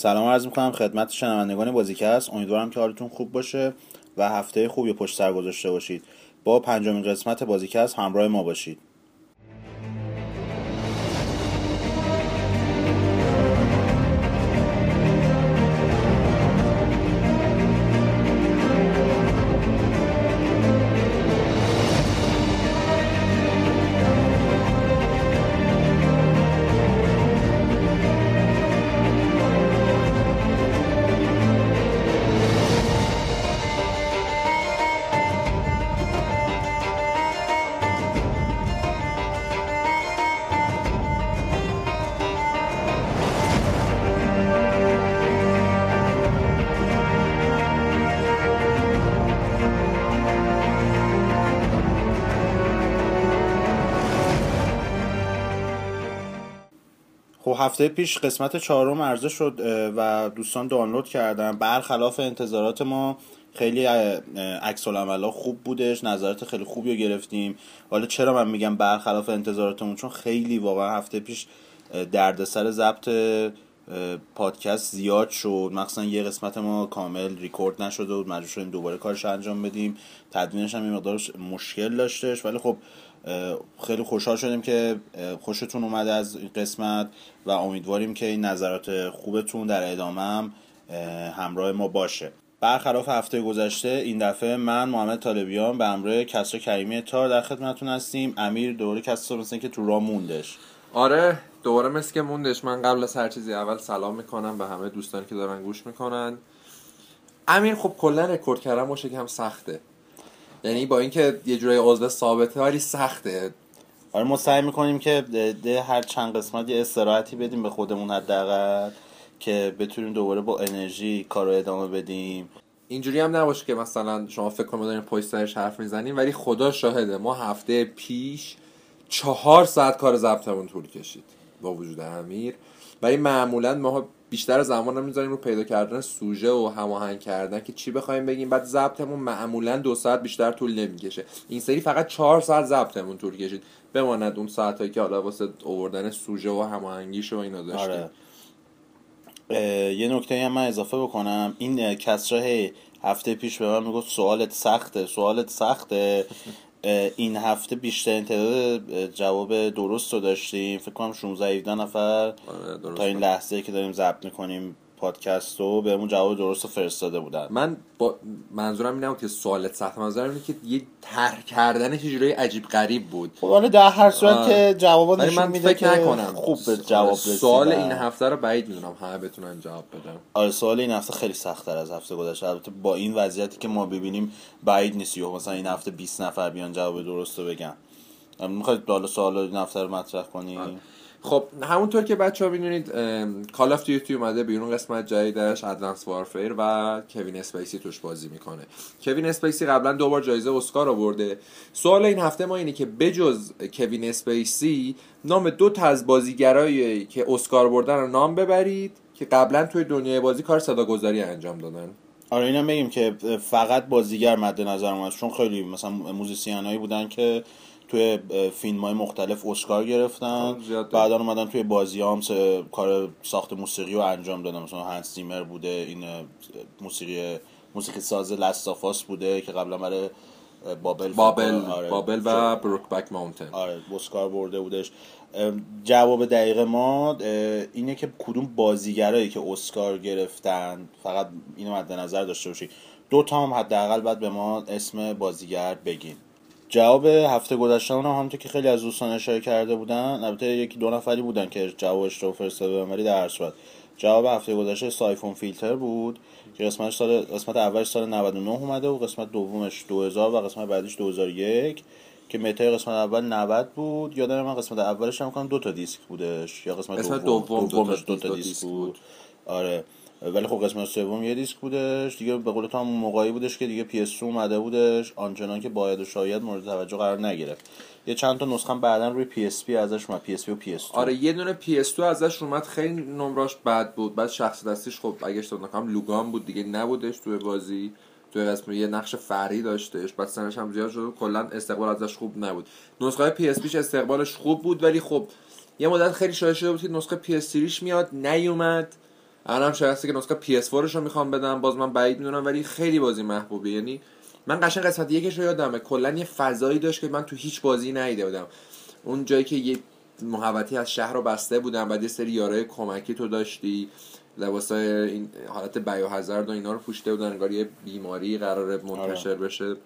سلام عرض می‌کنم خدمت شنوندگان بازیکست. امیدوارم که حالتون خوب باشه و هفته خوبی پشت سر گذاشته باشید. با پنجمین قسمت بازیکست همراه ما باشید. هفته پیش قسمت چهارم عرضه شد و دوستان دانلود کردن. برخلاف انتظارات ما خیلی عکس العملا خوب بودش نظرات خیلی خوبی رو گرفتیم. حالا چرا من میگم برخلاف انتظاراتمون؟ چون خیلی واقعا هفته پیش دردسر ضبط پادکست زیاد شد. مخصوصا یه قسمت ما کامل ریکورد نشده بود. مجبور شدیم دوباره کارش انجام بدیم. تدوینش هم یه مقدار مشکل داشتش. ولی خب خیلی خوشحال شدیم که خوشتون اومده از این قسمت و امیدواریم که این نظرات خوبتون در ادامه هم همراه ما باشه. برخلاف هفته گذشته این دفعه من محمد طالبیان به همراه کسرا کریمی تار در خدمتتون هستیم. امیر دوره کسرا مثل که تو راه موندش. آره دوباره مثل که موندش. من قبل از هر چیزی اول سلام می‌کنم به همه دوستانی که دارن گوش می‌کنن. امیر خب کلا رکورد کردن باشه که هم سخته. یعنی با اینکه یه جورای عضو ثابته ولی سخته. آره ما سعی می‌کنیم که ده هر چند قسمت یه استراحتی بدیم به خودمون حداقل که بتونیم دوباره با انرژی کار رو ادامه بدیم. اینجوری هم نباشه که مثلا شما فکر کنید دارین پشت سرش حرف می‌زنیم ولی خدا شاهده ما هفته پیش چهار ساعت کار ضبطمون طول کشید با وجود امیر. ولی معمولا ما بیشتر زمان رو می‌ذاریم رو پیدا کردن سوژه و هماهنگ کردن که چی بخوایم بگیم. بعد ضبطمون معمولا دو ساعت بیشتر طول نمی‌کشه. این سری فقط چهار ساعت ضبطمون طول کشید. بماند اون ساعتایی که حالا واسه آوردن سوژه و هماهنگیش و اینا داشتیم. آره. یه نکته هم من اضافه بکنم. این کسراه هفته پیش به من می‌گفت سوالت سخته سوالت سخته. این هفته بیشتر تعداد جواب درست رو داشتیم. فکر کنم 16 17 نفر. آره، تا این لحظه که داریم ضبط می‌کنیم پادکست رو بهمون جواب درست رو فرستاده بودن. من با منظورم این نبود که سوالت سخت منظورم اینه که یه طرح کردنش یه جورایی عجیب غریب بود. خب حالا در هر صورت که ولی نشون من میده فکر که نکنم. خوب به جواب رسیدن. سوال این هفته رو بعید می‌دونم همه بتونن جواب بدن. آره سوال این هفته خیلی سختتر از هفته گذشته. البته با این وضعیتی که ما ببینیم بعید نیست یهو مثلا این هفته 20 نفر بیان جواب درست رو بگن. می‌خواید حالا سوال این هفته رو مطرح کنی؟ خب همونطور که بچه ها می‌دونید Call of Duty اومده بیرون قسمت جدیدش Advanced Warfare و کوین اسپیسی توش بازی می‌کنه. کوین اسپیسی قبلا دو بار جایزه اسکار آورده. سوال این هفته ما اینه که بجز کوین اسپیسی نام دو تا از بازیگرایی که اسکار بردن رو نام ببرید که قبلا توی دنیای بازی کار صداگذاری انجام دادن. آره اینم بگیم که فقط بازیگر مد نظرمونه چون خیلی مثلا musician بودن که توی فیلم های مختلف اسکار گرفتن. زیاد بعدا اومدن توی بازی هم کار ساخت موسیقی رو انجام دادن. مثلا هنس زیمر بوده این موسیقی موسیقی ساز لستافاس بوده که قبلا برای بابل بابل آره. بابل و بروکبک ماونتن آره اسکار برده بودش. جواب دقیق ما اینه که کدوم بازیگرایی که اسکار گرفتن فقط اینو مد نظر داشته باشید. دو تا هم حداقل بعد به ما اسم بازیگر بگین. جواب هفته گذشته هم همونطور که خیلی از دوستان اشاره کرده بودن البته یکی دو نفری بودن که جوابش رو فرستاده بودن ولی در هر صورت. جواب هفته گذشته Syphon Filter بود که قسمتش سال قسمت اولش سال 99 اومده و قسمت دومش 2000 و قسمت بعدیش 2001 که meta ی قسمت اول 90 بود. یادم من قسمت اولش هم کنم دو تا دیسک بودش یا قسمت, قسمت دوم. دوم دو تا دومش دو تا دیسک دیسک بود. بود. آره. ولی خب قسمت سوم یه دیسک بودش. دیگه به قول تو هم موقعی بودش که دیگه PS اومده بودش. آنچنان که باید و شاید مورد توجه قرار نگرفت. یه چند تا نسخه بعدا روی پی ازش اومد. پی و پی اس آره یه دونه پی اس ازش اومد. خیلی نمراش بد بود. بعد شخص دستیش خب اگه اشتباه نکنم لوگان بود دیگه نبودش توی بازی. توی قسم یه نقش فرعی داشتش. بعد سنش هم زیاد شد. کلا استقبال ازش خوب نبود. نسخه پیش استقبالش خوب بود ولی خب یه مدت خیلی شایع شده بود که نسخه پی اس میاد. نیومد. الانم شاید که نسخه PS4 رو می‌خوام بدم. باز من بعید می‌دونم ولی خیلی بازی محبوبه یعنی من قشنگ قسمت یکش رو یادمه. کلا یه فضایی داشت که من تو هیچ بازی ندیده بودم. اون جایی که یه محوطی از شهر رو بسته بودن بعد یه سری یارای کمکی تو داشتی. لباسای این حالت biohazard و اینا رو پوشیده بودن. انگار یه بیماری قراره منتشر بشه.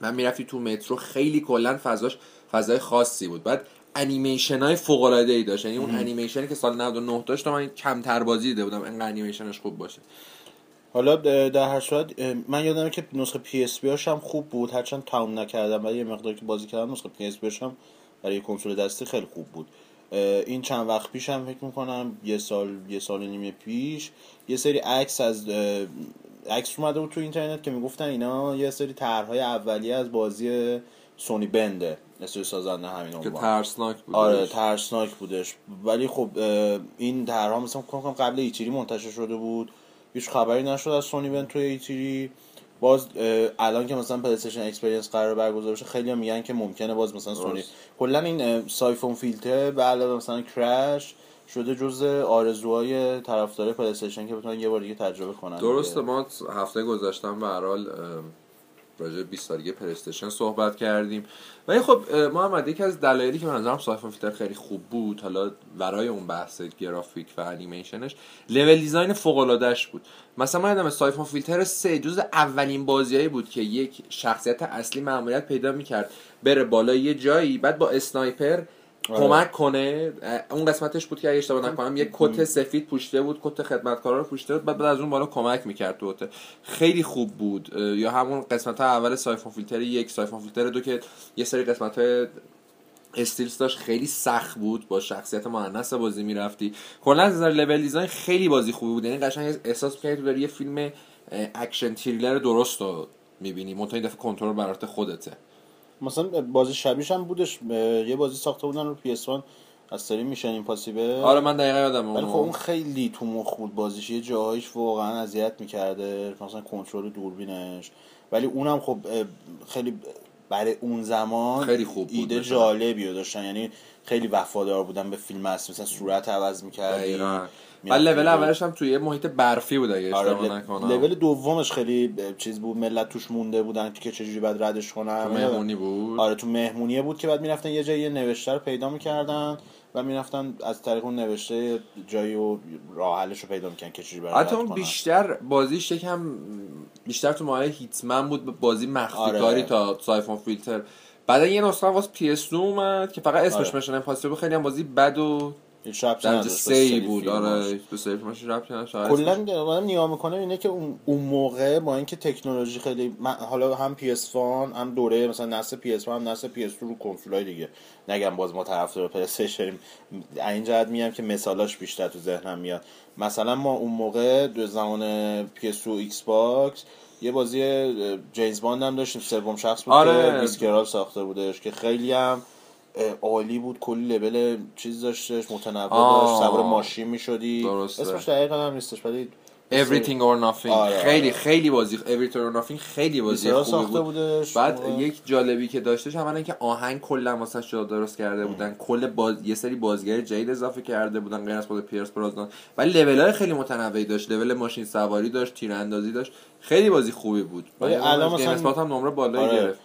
من می‌رفتی تو مترو. خیلی کلا فضاش فضای خاصی بود. بعد انیمیشن های فوق العاده ای داشت. یعنی اون انیمیشنی که سال 99 داشت من کمتر بازی دیده بودم. انقدر انیمیشنش خوب باشه. حالا در هر صورت من یادمه که نسخه PS هم خوب بود. هرچند تموم نکردم ولی یه مقداری که بازی کردم نسخه PS هم برای کنسول دستی خیلی خوب بود. این چند وقت پیش هم فکر می‌کنم یه سال یه سال نیمه پیش یه سری عکس از عکس اومده بود تو اینترنت که می‌گفتن اینا یه سری طرحهای اولیه از بازی سونی بنده. مثل سازنده همین که ترسناک بودش. آره ترسناک بودش. ولی خب این طرحها مثلا کنم قبل ایتیری منتشر شده بود. هیچ خبری نشد از سونی بند توی ایتیری. باز الان که مثلا PlayStation Experience قراره برگزار بشه خیلی هم میگن که ممکنه باز مثلا سونی کلا این Syphon Filter به علاوه مثلا Crash شده جز آرزوهای طرفدار PlayStation که بتونن یه بار دیگه تجربه کنن. درسته ما هفته گذاشتم به حال راجع 20 سالگی PlayStation صحبت کردیم ولی خب محمد یکی از دلایلی که من نظرم Syphon Filter خیلی خوب بود حالا برای اون بحث گرافیک و انیمیشنش level design فوق العاده بود مثلا من یادم Syphon Filter سه جز اولین بازیایی بود که یک شخصیت اصلی مأموریت پیدا می‌کرد بره بالا یه جایی بعد با sniper. کمک کنه. اون قسمتش بود که اگه اشتباه نکنم یه کت سفید پوشیده بود کت خدمتکارا رو پوشیده بود بعد, از اون بالا کمک می‌کرد تو خیلی خوب بود. یا همون قسمت ها اول Syphon Filter یک Syphon Filter دو که یه سری قسمت های stealth داشت خیلی سخت بود. با شخصیت مؤنث بازی می‌رفتی. کلا از نظر level design خیلی بازی خوبی بود. یعنی قشنگ احساس می‌کردی داری یه فیلم اکشن تریلر درست رو می‌بینی. منتها این دفعه کنترل برات خودته. مثلا بازی شبیش هم بودش یه بازی ساخته بودن رو PS از سری میشن این آره من دقیقا یادم ولی خب اون خیلی تو مخ بود بازیش. یه جاهایش واقعا اذیت می‌کرده مثلا کنترل دوربینش. ولی اونم خب خیلی برای اون زمان خیلی خوب بود ایده جالبی داشتن. یعنی خیلی وفادار بودن به فیلم اصلی مثلا صورت عوض می‌کردی. ولی لول اولش هم توی محیط برفی بود اگه آره اشتباه نکنم. لول دومش خیلی چیز بود ملت توش مونده بودن که چجوری بعد ردش کنن. تو مهمونی بود؟ آره تو مهمونیه بود که بعد می‌رفتن یه جایی نوشته رو پیدا می‌کردن و می‌رفتن از طریق اون نوشته جایی و راه حلش رو پیدا می‌کنن که چجوری بعد اون بیشتر بازیش یکم بیشتر تو مایه هیتمن بود بازی مخفی آره. کاری تا سایفون فیلتر. بعد یه نسخه واسه PS2 اومد که فقط اسمش آره. میشن خیلی هم بازی بد و هیچ ربطی سی بود آره به سیف ماش ربطی نداشت. کلا من نگاه می‌کنم اینه که اون موقع با اینکه تکنولوژی خیلی حالا هم PS1 هم دوره مثلا نسل PS1 هم نسل PS2 رو کنسولای دیگه. نگم باز ما طرفدار پلی استیشن این جهت میگم که مثالاش بیشتر تو ذهنم میاد. مثلا ما اون موقع دو زمان PS2 و ایکس باکس یه بازی جیمز باند هم داشتیم. سوم شخص بود آره. که ساخته بودش که خیلی هم عالی بود کلی لول چیز داشتش متنوع داشت سوار ماشین می‌شدی. اسمش دقیقا هم نیستش ولی Everything or Nothing. آره خیلی آره. خیلی بازی Everything or Nothing خیلی بازی خوبی بود. بودش. بعد آه. یک جالبی که داشتش اولا که آهنگ کلا واسه شده درست کرده بودن. کل باز... یه سری بازیگر جدید اضافه کرده بودن غیر از خود پیرس برازدان ولی لول های خیلی متنوعی داشت. لول ماشین سواری داشت تیراندازی داشت. خیلی بازی خوبی بود. ولی الان مثلا هم نمره بالایی آره. گرفت.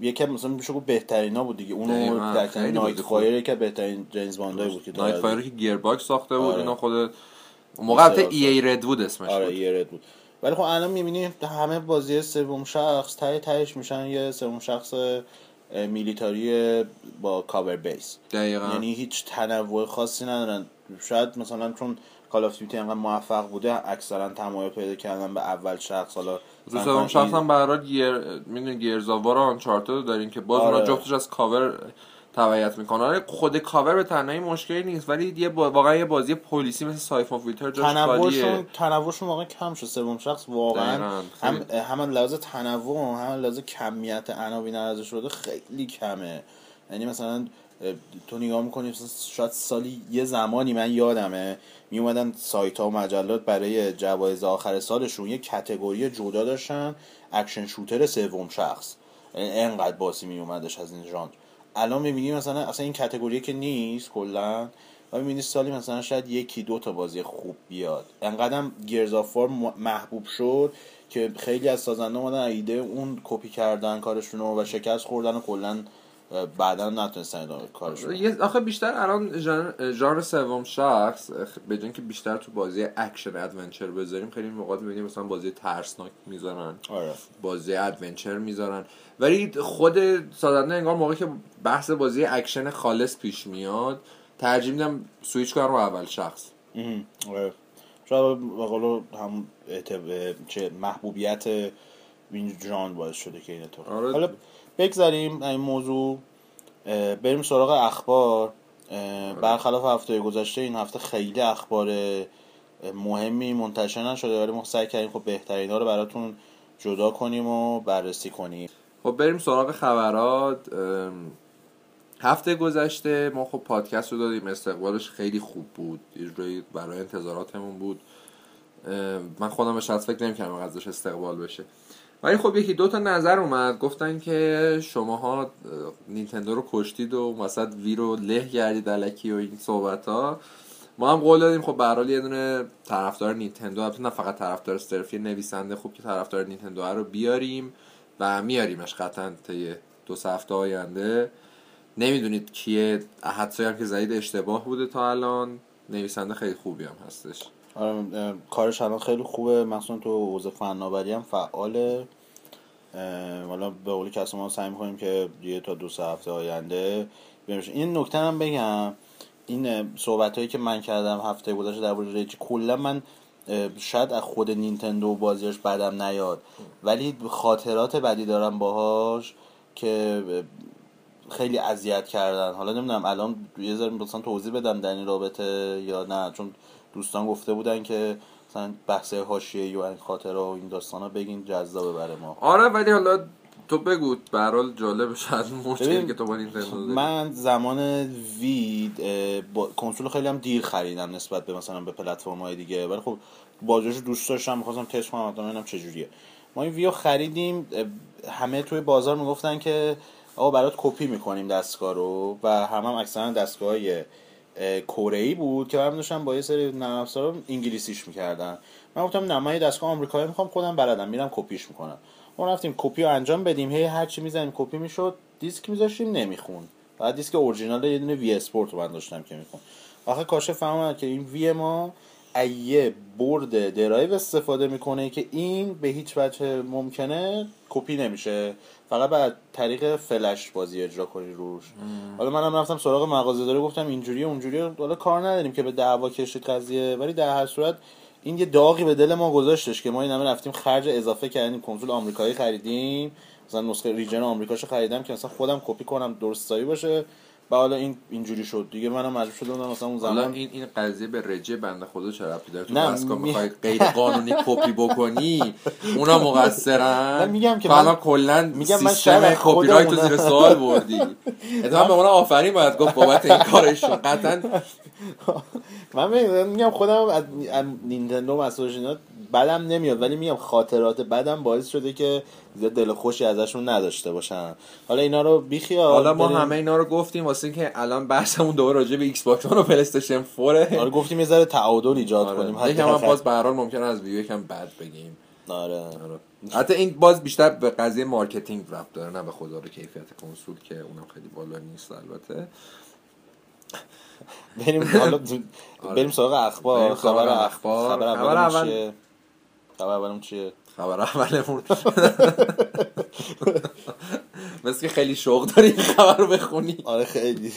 یکی مثلا میشه گفت بهترینا بود دیگه. اونو در نایت فایر که بهترین جیمز باندای بود که نایت فایر که گیر باکس ساخته بود آره. اینا خود اون موقع البته ای ای رد بود اسمش آره ای رد بود. ولی خب الان می‌بینی همه بازی سوم شخص تای تایش میشن یه سوم شخص military با cover base. دقیقا. یعنی هیچ تنوع خاصی ندارن. شاید مثلا چون کال آف دیوتی انقدر موفق بوده اکثرا تمایل پیدا کردن به اول شخص. حالا رو سوم شخص هم برای گیر می‌دونی گیرز آو وار آنچارتد دارین که باز آره. جفتش از کاور تبعیت می‌کنه. آره خود کاور به تنهایی مشکلی نیست ولی یه با... واقعا یه بازی پلیسی مثل سایفون فیلتر جاش تنوعشون تنوعشون واقعا کم شد سوم شخص واقعا. هم هم لحاظ تنوع هم لحاظ کمیت عناوین عرضه شده خیلی کمه. یعنی مثلا تو نگاه می‌کنی شاید سالی یه زمانی من یادمه می اومدن سایت ها و مجلات برای جوایز آخر سالشون یه category جدا داشتن action shooter سوم شخص. انقدر بازی می اومدش از این ژانر. الان می‌بینی مثلا اصلا این category که نیست کلا و می‌بینی سالی مثلا شاید یکی دو تا بازی خوب بیاد. انقدرم گیرز آو وار محبوب شد که خیلی از سازنده اومدن ایده اون کپی کردن کارشونو و شکست خوردن و کلا بعدا نتونستن ادامه کارشون آخه بیشتر الان ژانر سوم شخص به که بیشتر تو بازی action adventure بذاریم خیلی موقع می‌بینیم مثلا بازی ترسناک می‌ذارن آره. بازی adventure می‌ذارن ولی خود سازنده انگار موقعی که بحث بازی اکشن خالص پیش میاد ترجیح میدم سویچ کنم رو اول شخص آره. شاید بقولو هم چه محبوبیت این جان باعث شده که این اتفاق آره. بگذاریم این موضوع بریم سراغ اخبار. برخلاف هفته گذشته این هفته خیلی اخبار مهمی منتشر نشده ولی ما سعی کردیم خب بهترین ها رو براتون جدا کنیم و بررسی کنیم. خب بریم سراغ خبرات. هفته گذشته ما خب پادکست رو دادیم استقبالش خیلی خوب بود. یه برای انتظاراتمون بود. من خودم به فکر نمی‌کردم ازش استقبال بشه. ولی خب یکی دو تا نظر اومد. گفتن که شماها نینتندو رو کشتید و وسط وی رو له گردید علکی و این صحبت ها ما هم قول دادیم. خب به یه دونه طرفدار نینتندو البته نه فقط طرفدار صرفی نویسنده خوب که طرفدار نینتندو رو بیاریم و میاریمش قطعا طی دو هفته آینده. نمی‌دونید کیه. حدسایی که زدید اشتباه بوده تا الان. نویسنده خیلی خوبی هم هستش. آره کارش الان خیلی خوبه. مثلا تو حوزه فناوری هم فعاله. حالا به قولی کسی ما سعی می‌کنیم که یه تا دو سه هفته آینده این نکته هم بگم. این صحبت هایی که من کردم هفته گذشته در ریجی کلا من شاید از خود نینتندو بازیش بعدم نیاد. ولی خاطرات بدی دارم باهاش که خیلی اذیت کردن. حالا نمی‌دونم الان یه ذره مثلا توضیح بدم در این رابطه یا نه. چون دوستان گفته بودن که مثلا بحث حاشیه و این خاطره و این داستانا بگین جذابه برای ما. آره ولی حالا تو بگو به جالب شاید مشکلی که تو با من زمان وی با کنسول خیلی هم دیر خریدم نسبت به مثلا به پلتفرم های دیگه. ولی خب بازیش دوست داشتم می‌خواستم تست کنم ببینم چجوریه. ما این ویو خریدیم همه توی بازار می‌گفتن که آقا برات کپی می‌کنیم دستگاه رو و هم هم اکثرا دستگاه کره ای بود که من داشتم با یه سری نرم افزارا انگلیسیش می‌کردن. من گفتم نه من دستگاه آمریکایی می‌خوام خودم بلدم میرم کپیش می‌کنم. ما رفتیم کپی رو انجام بدیم هی هر چی می‌زنیم کپی می‌شد دیسک میذاشتیم نمیخوند بعد دیسک اورجینال یه دونه Wii Sports رو من داشتم که میخوند آخه کاشه فهمم که این Wii ما ایه برد درایو استفاده می‌کنه که این به هیچ وجه ممکنه کپی نمیشه. فقط باید طریق فلش بازی اجرا کنی روش. حالا منم رفتم سراغ مغازه داره گفتم اینجوری اونجوری حالا کار نداریم که به دعوا کشید قضیه ولی در هر صورت این یه داغی به دل ما گذاشتش که ما این همه رفتیم خرج اضافه کردیم کنسول آمریکایی خریدیم مثلا نسخه region آمریکاشو خریدم که مثلا خودم کپی کنم درستایی باشه. و حالا این اینجوری شد. دیگه منم مجبور شدم مثلا اون زمان این این قضیه به رجه بنده خدا چه ربطی داره؟ تو دستگاه می... می‌خوای غیر قانونی کپی بکنی؟ اونا مقصرن؟ میگم که من کلا میگم من سیستم کپی رایت رو زیر سوال بردی. اتفاقا به اونا آفرین باید گفت بابت این کارش قطعا من میگم خودم از نینتندو مسئولش بدم نمیاد ولی میگم خاطرات بدم باعث شده که زیاد دل خوشی ازشون نداشته باشن. حالا اینا رو بیخیال حالا ما همه اینا رو گفتیم واسه اینکه الان بحثمون دوباره راجع به ایکس باکس و پلی استیشن 4 آره گفتیم یه ذره تعادل ایجاد آره. کنیم. یکم هم باز به هر حال ممکنه از Wii یکم بد بگیم. آره. آره. حتی این باز بیشتر به قضیه marketing ربط داره نه به خدا رو کیفیت کنسول که اونم خیلی بالا نیست البته. بریم حالا بریم سراغ اخبار. خبر اخبار. خبر اول خبر اولم چیه؟ خبر اولمون. مثل که خیلی شوق داری این خبر رو بخونی. آره خیلی.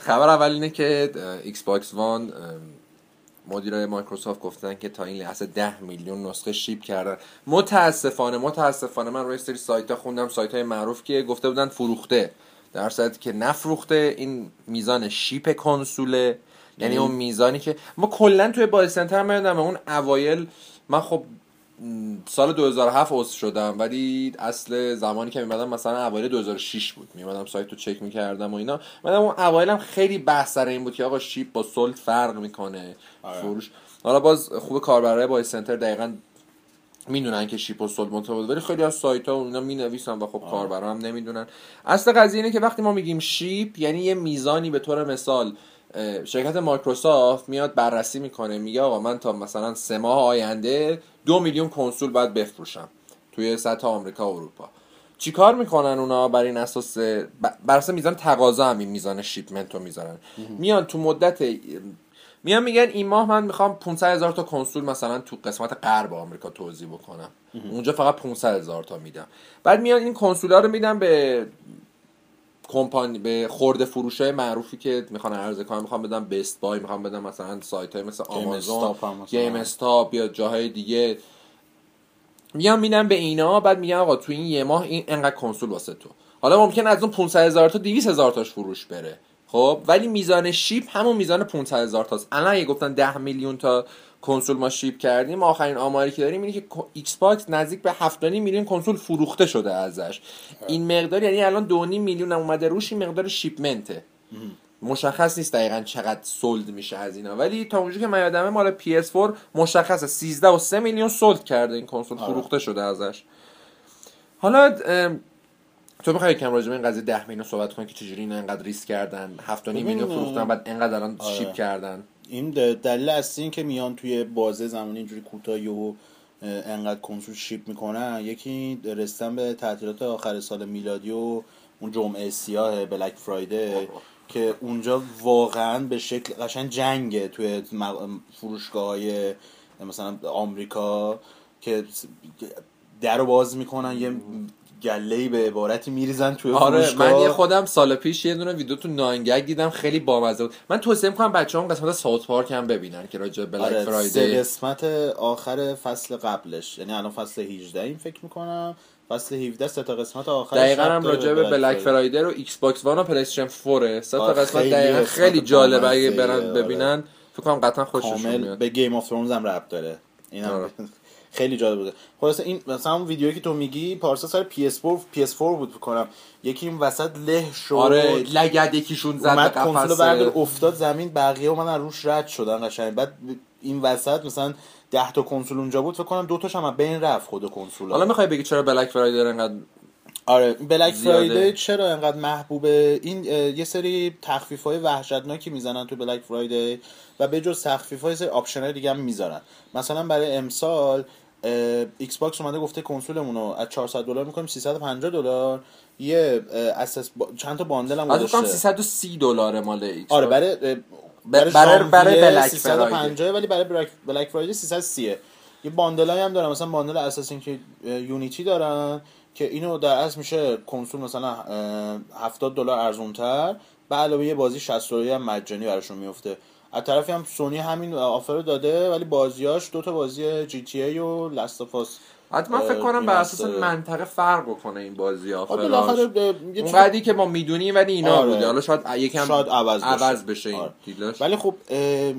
خبر اول اینه که ایکس باکس وان مدیرای مایکروسافت گفتن که تا این لحظه ده میلیون نسخه ship کردن. متاسفانه متاسفانه من روی سری سایت ها خوندم. سایت های معروف که گفته بودن فروخته. در صورتی که نفروخته این میزان ship کنسوله. یعنی اون میزانی که ما کلا توی بازی سنتر میادم اون اوایل من خب سال 2007 عضو شدم ولی اصل زمانی که میمدم مثلا اوایل 2006 بود. میمدم سایت رو چک می‌کردم و اینا. من اون اوایلم خیلی بحث سر این بود که آقا شیپ با سولت فرق می‌کنه. آره. فروش. حالا باز خوب کاربرای بای سنتر دقیقا می‌دونن که شیپ و سولد منتظر ولی خیلی از سایت ها اینا می نویسن و خب کاربرا هم نمی‌دونن. اصل قضیه اینه که وقتی ما میگیم شیپ یعنی یه میزانی به طور مثال شرکت مایکروسافت میاد بررسی می‌کنه میگه آقا من تا مثلا سه ماه آینده دو میلیون کنسول باید بفروشم توی سطح آمریکا و اروپا. چیکار می‌کنن اونا بر این اساس؟ بر اساس میزان تقاضا هم این میزان شیپمنت رو می‌ذارن. میان تو مدت میان میگن این ماه من می‌خوام 500 هزار تا کنسول مثلا تو قسمت غرب آمریکا توضیح بکنم. اونجا فقط 500 هزار تا میدم. بعد میان این کنسولا رو میدم به کمپانی به خورده فروش های معروفی که می‌خوان عرضه کنن می‌خوام بدم بست بای می‌خوام بدم مثلا سایت های مثل آمازون گیم استاپ یا جاهای دیگه. میان میدم به اینا بعد میگن آقا تو این یه ماه این انقدر کنسول واسه تو. حالا ممکن از اون 500 هزار تا 200 هزار تاش فروش بره. خب ولی میزان شیپ همون میزان 500 هزار تاست. الان اگه گفتن 10 میلیون تا کنسول ما ship کردیم آخرین آماری که داریم اینه که ایکس باکس نزدیک به 7 میلیون کنسول فروخته شده ازش. این مقدار یعنی الان 2 میلیون اومده روش این مقدار shipment ه. مشخص نیست دقیقا چقدر sold میشه از اینا. ولی تا اونجا که من یادمه مال PS4 مشخصه. 13 و 3 میلیون sold کرده این کنسول آره. فروخته شده ازش. حالا تو می‌خوای کم راجع به این قضیه 10 میلیون صحبت کنی که چجوری اینا انقدر ریسک کردن؟ 7 میلیون فروختن بعد انقدر الان آره. ship کردن. این دلیل اصلی این که میان توی بازه زمانی اینجوری کوتاهی و انقدر کنسول شیپ می‌کنن یکی رستن به تعطیلات آخر سال میلادی و اون جمعه سیاه بلک فرایده که اونجا واقعا به شکل قشنگ جنگه توی فروشگاه های مثلا آمریکا که در رو باز می‌کنن یه گله به عبارتی میریزن توی آره من یه خودم سال پیش یه دونه ویدیو تو ناینگگ دیدم خیلی بامزه بود. من توصیه می‌کنم بچه‌ها قسمت ساوت پارک هم ببینن که راجع بلک آره فرایدی قسمت آخر فصل قبلش. یعنی الان فصل 18 این فکر می‌کنم. فصل 17 سه تا قسمت آخر دقیقا هم راجع به بلک فرایدی رو ایکس باکس وان و پلی استیشن 4 سه تا قسمت دقیقا خیلی جالبه اگه برن آره. ببینن. فکر کنم قطعا خوششون میاد. به گیم آف ترونز هم ربط داره. این هم خیلی جالب بوده خلاص این مثلا اون ویدیویی که تو میگی پارسا سر PS4 PS4 بود کنم یکی این وسط له شد. آره لگد یکیشون زد به قفسه. بردار افتاد زمین بقیه اومدن روش رد شدن قشنگ. بعد این وسط مثلا 10 تا کنسول اونجا بود فکر کنم دو تاش هم بین رفت خود کنسول. حالا می‌خوای بگی چرا Black Friday انقدر آره بلک فرایدی چرا انقدر محبوبه؟ این یه سری تخفیف های وحشتناکی می‌زنن تو Black Friday و به جز تخفیف های سری option های دیگه هم می‌ذارن. مثلا برای امسال ایکس باکس اومده گفته کنسولمون رو از 400 دلار می‌کنیم 350 دلار. یه اساس با... چند تا bundle هم گذاشته. 330 دلار مال ایکس آره برای برای برای, برای Black 350 ولی برای Black Friday 330 یه bundle هم دارن مثلا bundle اساسین که یونیتی دارن که اینو در اصل میشه کنسول مثلا 70 دلار ارزونتر به علاوه یه بازی 60 دلاری هم مجانی براشون میفته از طرفی هم سونی همین offer رو داده ولی بازیاش دو تا بازی جی تی ای و لست آف آس حتما فکر کنم بر اساس منطقه فرق بکنه این بازی ها اون قدی که ما می‌دونیم ولی اینا آره. بوده. حالا شاید یکم شاید عوض, عوض بشه این آره. ولی خب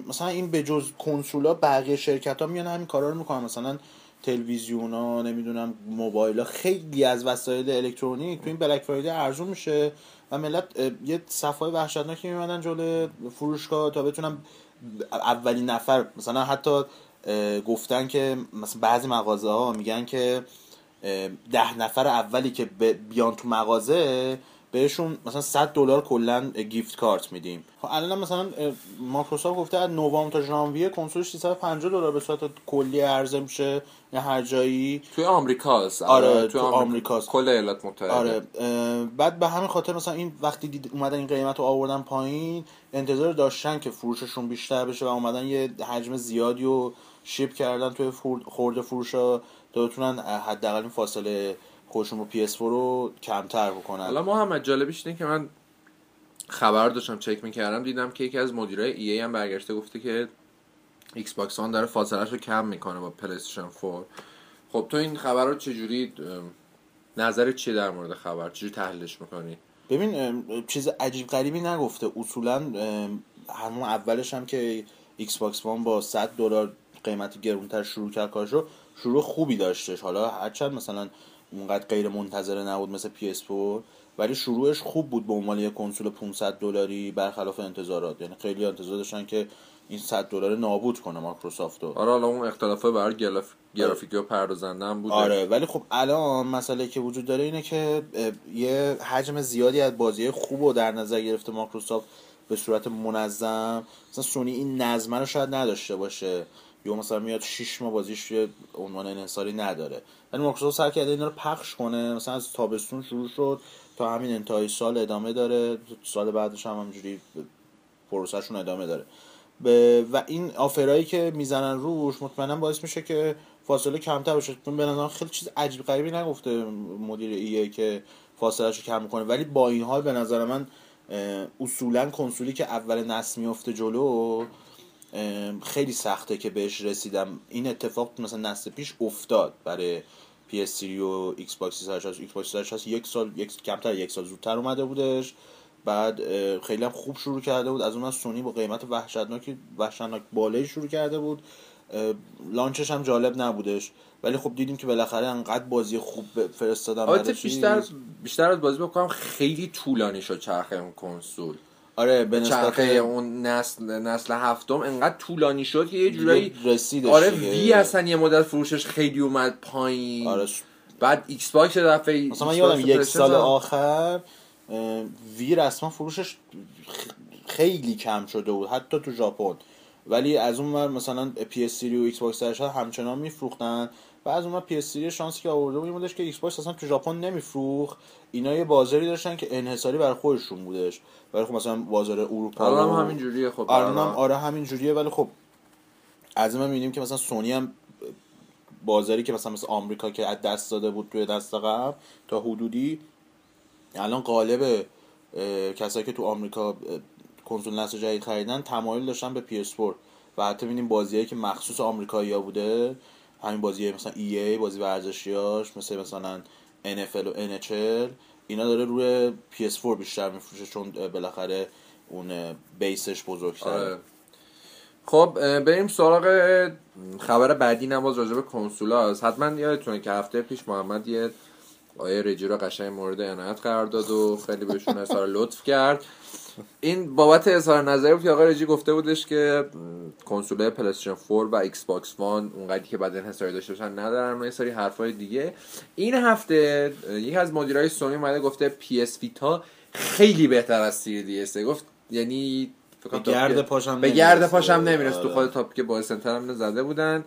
مثلا این به جز کنسولا بقیه شرکت ها میان همین کارا رو می‌کنن. مثلا تلویزیون ها نمی‌دونم موبایل ها خیلی از وسایل الکترونیک تو این بلک فرایدی ارزون میشه. و ملت یه صفای وحشتناکی میمدن جلو فروشگاه تا بتونن اولین نفر مثلا حتی گفتن که مثلا بعضی مغازه ها میگن که ده نفر اولی که بیان تو مغازه بهشون مثلا 100 دلار کلا گیفت کارت میدیم. خب الان مثلا مایکروسافت گفته از نوامبر تا ژانویه کنسول 350 دلار به صورت کلی عرضه میشه یا هر جایی. توی آمریکاست. آره, آره، تو آمریکاست. کل ایالات متحده. آره بعد به همین خاطر مثلا این وقتی دید اومدن این قیمت رو آوردن پایین انتظار داشتن که فروششون بیشتر بشه و اومدن یه حجم زیادی رو ship کردن توی خورده فروش تا بتونن حداقل این فاصله خودشون رو PS4 رو کمتر بکنن. حالا هم جالبیش اینه که من خبر داشتم چک می‌کردم دیدم که یکی از مدیرای EA, EA هم برگشته گفته که ایکس باکس وان داره فاصلهش رو کم می‌کنه با پلیستشن 4 خب تو این خبر رو چجوری نظر چی در مورد خبر؟ چجوری تحلیلش می‌کنی؟ ببین چیز عجیب غریبی نگفته. اصولا همون اولش هم که ایکس باکس وان با 100 دلار قیمت گرونتر شروع کرد کارشو شروع خوبی داشتش. حالا هرچند مثلا اونقدر غیر منتظره نبود مثل PS4 ولی شروعش خوب بود به عنوان یک کنسول 500 دلاری برخلاف انتظارات. یعنی خیلی انتظار داشتن که این 100 دلار نابود کنه مایکروسافت رو. آره حالا اون اختلافه برای گراف... گرافیکی و پردازنده هم بوده. آره ولی خب الان مسئله که وجود داره اینه که یه حجم زیادی از بازی خوب رو در نظر گرفته مایکروسافت به صورت منظم. مثلا سونی این نظمه رو شاید نداشته باشه. یا مثلا میاد 6 ماه بازیش یه عنوان انحصاری نداره. ولی مایکروسافت سعی کرده اینا رو پخش کنه. مثلا از تابستون شروع شد تا همین انتهای سال ادامه داره. سال بعدش هم همینجوری پروسهشون ادامه داره. و این آفرایی که می‌زنن روش مطمئنا باعث میشه که فاصله کمتر بشه. چون به نظرم خیلی چیز عجیب غریبی نگفته مدیر EA که فاصلهش رو کم می‌کنه ولی با این حال به نظر من اصولا کنسولی که اول نسل میفته جلو خیلی سخته که بهش رسید. این اتفاق مثلا نسل پیش افتاد برای PS3 و باکس 360 ایکس باکس 360 یک سال یک کمتر یک سال زودتر اومده بودش. بعد خیلی هم خوب شروع کرده بود. از اون از سونی با قیمت وحشتناکی وحشتناک بالایی شروع کرده بود. launch ش هم جالب نبودش. ولی خب دیدیم که بالاخره انقدر بازی خوب فرستادن بعدش بیشتر. بیشتر از بازی بکنم خیلی طولانی شد چرخه اون کنسول. آره به چرخه اون نسل نسل هفتم انقدر طولانی شد که یه جورایی رسیدش آره. وی اصلا یه مدت فروشش خیلی اومد پایین آره بعد ایکس باکس دفعه مثلا من یادم یک. سال آخر وی رسما فروشش خیلی کم شده بود حتی تو ژاپن ولی از اون ور مثلا PS3 و ایکس باکس همچنان میفروختن از اون ور PS3 شانسی که آورده بود این بودش که ایکس باکس اصلا تو ژاپن نمیفروخت. اینا یه بازاری داشتن که انحصاری برای خودشون بودش. ولی خب مثلا بازار اروپا حالا و- هم همین جوریه خب الان هم آره. آره همین جوریه ولی خب از این می‌بینیم که مثلا سونی هم بازاری که مثلا مثل آمریکا که از دست داده بود توی نسل قبل تا حدودی الان غالب کسایی که تو آمریکا کنسول نسل جدید خریدن تمایل داشتن به PS4 و حتی می‌بینیم بازیایی که مخصوص آمریکایی‌ها بوده همین بازی مثلا EA بازی ورزشیاش مثل مثلا NFL و NHL اینا داره روی PS4 بیشتر میفروشه چون بالاخره اون بیسش بزرگتره. آره. خب بریم سراغ خبر بعدی نماز راجع به کنسولا هست حتما یادتونه که هفته پیش محمد یه آیه رجی را قشنگ مورد عنایت قرار داد و خیلی بهشون اظهار لطف کرد. این بابت اظهار نظری بود که آقای رجی گفته بودش که کنسول پلیستیشن 4 و ایکس باکس وان اونقدری که بعد انحصاری داشته باشن ندارن. و یه سری حرفای دیگه. این هفته یکی از مدیرای سونی اومده گفته پی اس ویتا خیلی بهتر از 3 گفت یعنی فکر کنم به گرد پاشم به گرد. پاشم نمی‌رسه. تو آره. خود تاپ که با سنتر هم زده بودن.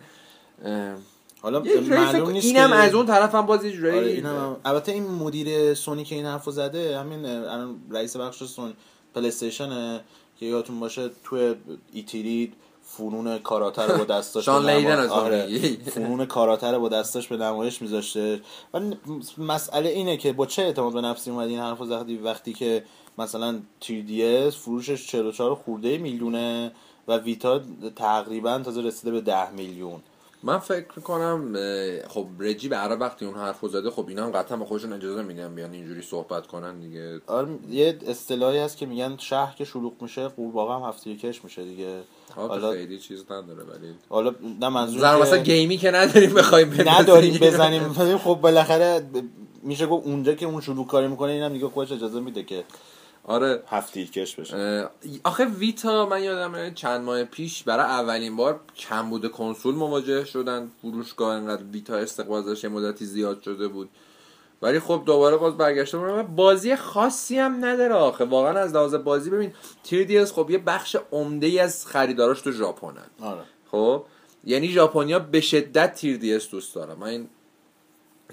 حالا معلوم نیست اینم از اون طرف هم باز یه آره البته این مدیر سونی که این حرفو زده همین الان رئیس بخش سون پلی استیشن که یادتون باشه تو ایتیری فنون کاراته رو با دستاش شان لیدن آره،. فنون کاراته رو با دستاش به نمایش میذاشته و مسئله اینه که با چه اعتماد به نفسی اومدی این حرفو زدی وقتی که مثلا 3DS فروشش 44 خورده میلیونه و ویتا تقریبا تازه رسیده به 10 میلیون من فکر می‌کنم خب رجی به عرب وقتی اون حرفو زده خب اینا هم قطعا به خودشون اجازه میدن بیان اینجوری صحبت کنن دیگه. آره یه اصطلاحی هست که میگن شهر که شلوغ میشه قورباغه هم هفته کش میشه دیگه. حالا خیلی چیز نداره ولی حالا نه منظور مثلا گیمی که نداریم بخوایم نداریم بزنیم. خب بالاخره میشه گفت اونجا که اون شلوغ کاری می‌کنه اینم دیگه خودش اجازه میده که آره. هفته کش بشه. آخه ویتا من یادمه چند ماه پیش برای اولین بار کمبود کنسول مواجه شدن. فروشگاه انقدر ویتا استقبال داشت یه مدتی زیاد شده بود. ولی خب دوباره باز برگشته بودم بازی خاصی هم نداره آخه. واقعا از لحاظ بازی ببین 3DS خب یه بخش عمده ای از خریداراش تو ژاپنن آره. خب؟ یعنی ژاپنیا به شدت تیر دوست دارم. من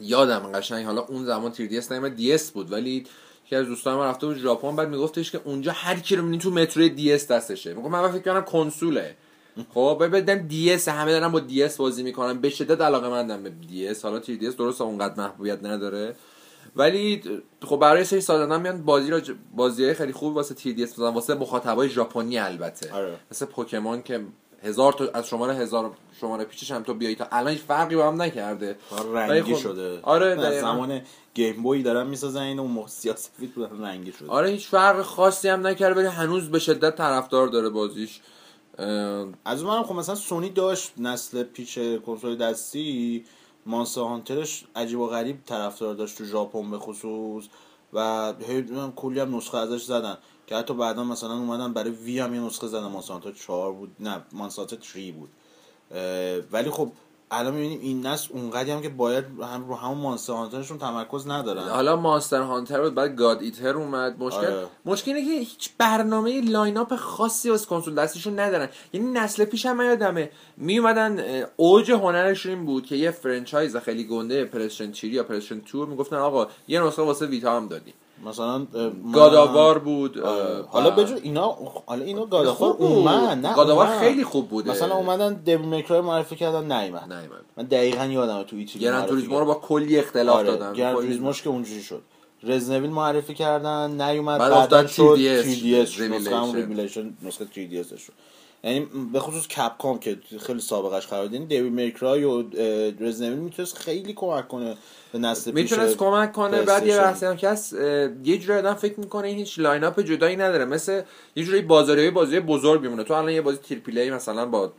یادم قشنگ حالا اون زمان تری دی اس نمی‌دونم دی اس بود. ولی یکی از دوستان من رفته بود ژاپن بعد میگفتش که اونجا هر کی رو می‌بینی تو مترو دی اس دستشه. میگم من فکر کنم کنسوله. خب ببینم دی اس همه دارن با دی اس بازی می‌کنن. به شدت علاقه مندم به دی اس حالا تری دی اس درست اونقدر محبوبیت نداره. ولی خب برای سری سازنده میان بازی را بازی خیلی خوب واسه تری دی اس واسه مخاطبای ژاپنی البته. آره. مثل پوکمون که هزار تا از شماره هزار شماره پیچش هم تو بیایی. تا الان هیچ فرقی با هم نکرده. رنگی خب- شده. آره دقیقاً. زمان گیم بوی دارن می‌سازن اینو اون موقع سیاسفید بودن رنگی شده. آره هیچ فرق خاصی هم نکرده ولی هنوز به شدت طرفدار داره بازیش. اه، از اون خب مثلا سونی داشت نسل پیچ کنسول دستی. مانسا هانترش عجیب و غریب طرفدار داشت تو ژاپن به خصوص. و هی کلی هم نسخه ازش زدن. که حتی بعدا مثلا اومدن برای وی هم یه نسخه زدن مانسانتا 4 بود. نه مانسانتا 3 بود. ولی خب الان می‌بینیم این نسل اونقدری هم که باید هم رو همون مانستر هانترشون تمرکز ندارن. حالا مانستر هانتر بود بعد گاد ایتر اومد. مشکل آره. مشکل اینه که هیچ برنامه line up خاصی واسه کنسول دستشون ندارن. یعنی نسل پیش هم یادمه می اومدن اوج هنرشون این بود که یه franchise خیلی گنده پلستیشن 3 یا پلستیشن 2 می‌گفتن آقا یه نسخه واسه ویتا هم دادیم. مثلا گاد آو وار بود آره. حالا بجو اینا حالا اینا بود. اومد نه گاداوار. خیلی خوب بوده مثلا اومدن دبل میکرای معرفی کردن نیومد نه من دقیقا یادم تو ایتی گران توریسمو رو با کلی اختلاف آره. دادن گران توریسموش که اونجوری شد رزنویل معرفی کردن نیومد بعد افتاد شد 3DS 3DS نسخه هم Revelation. ریویلیشن نسخه 3DS شد یعنی به خصوص کپکام که خیلی سابقش قرار دادین دیوید میکرای و رزنویل می‌تونست خیلی کمک کنه به نسل پیش می‌تونست کمک کنه بعد یه. بحثی هم اه، یه جوری آدم فکر می‌کنه این هیچ line up جدایی نداره مثل یه جوری بازاریابی بازی بزرگ میمونه تو الان یه بازی triple مثلا با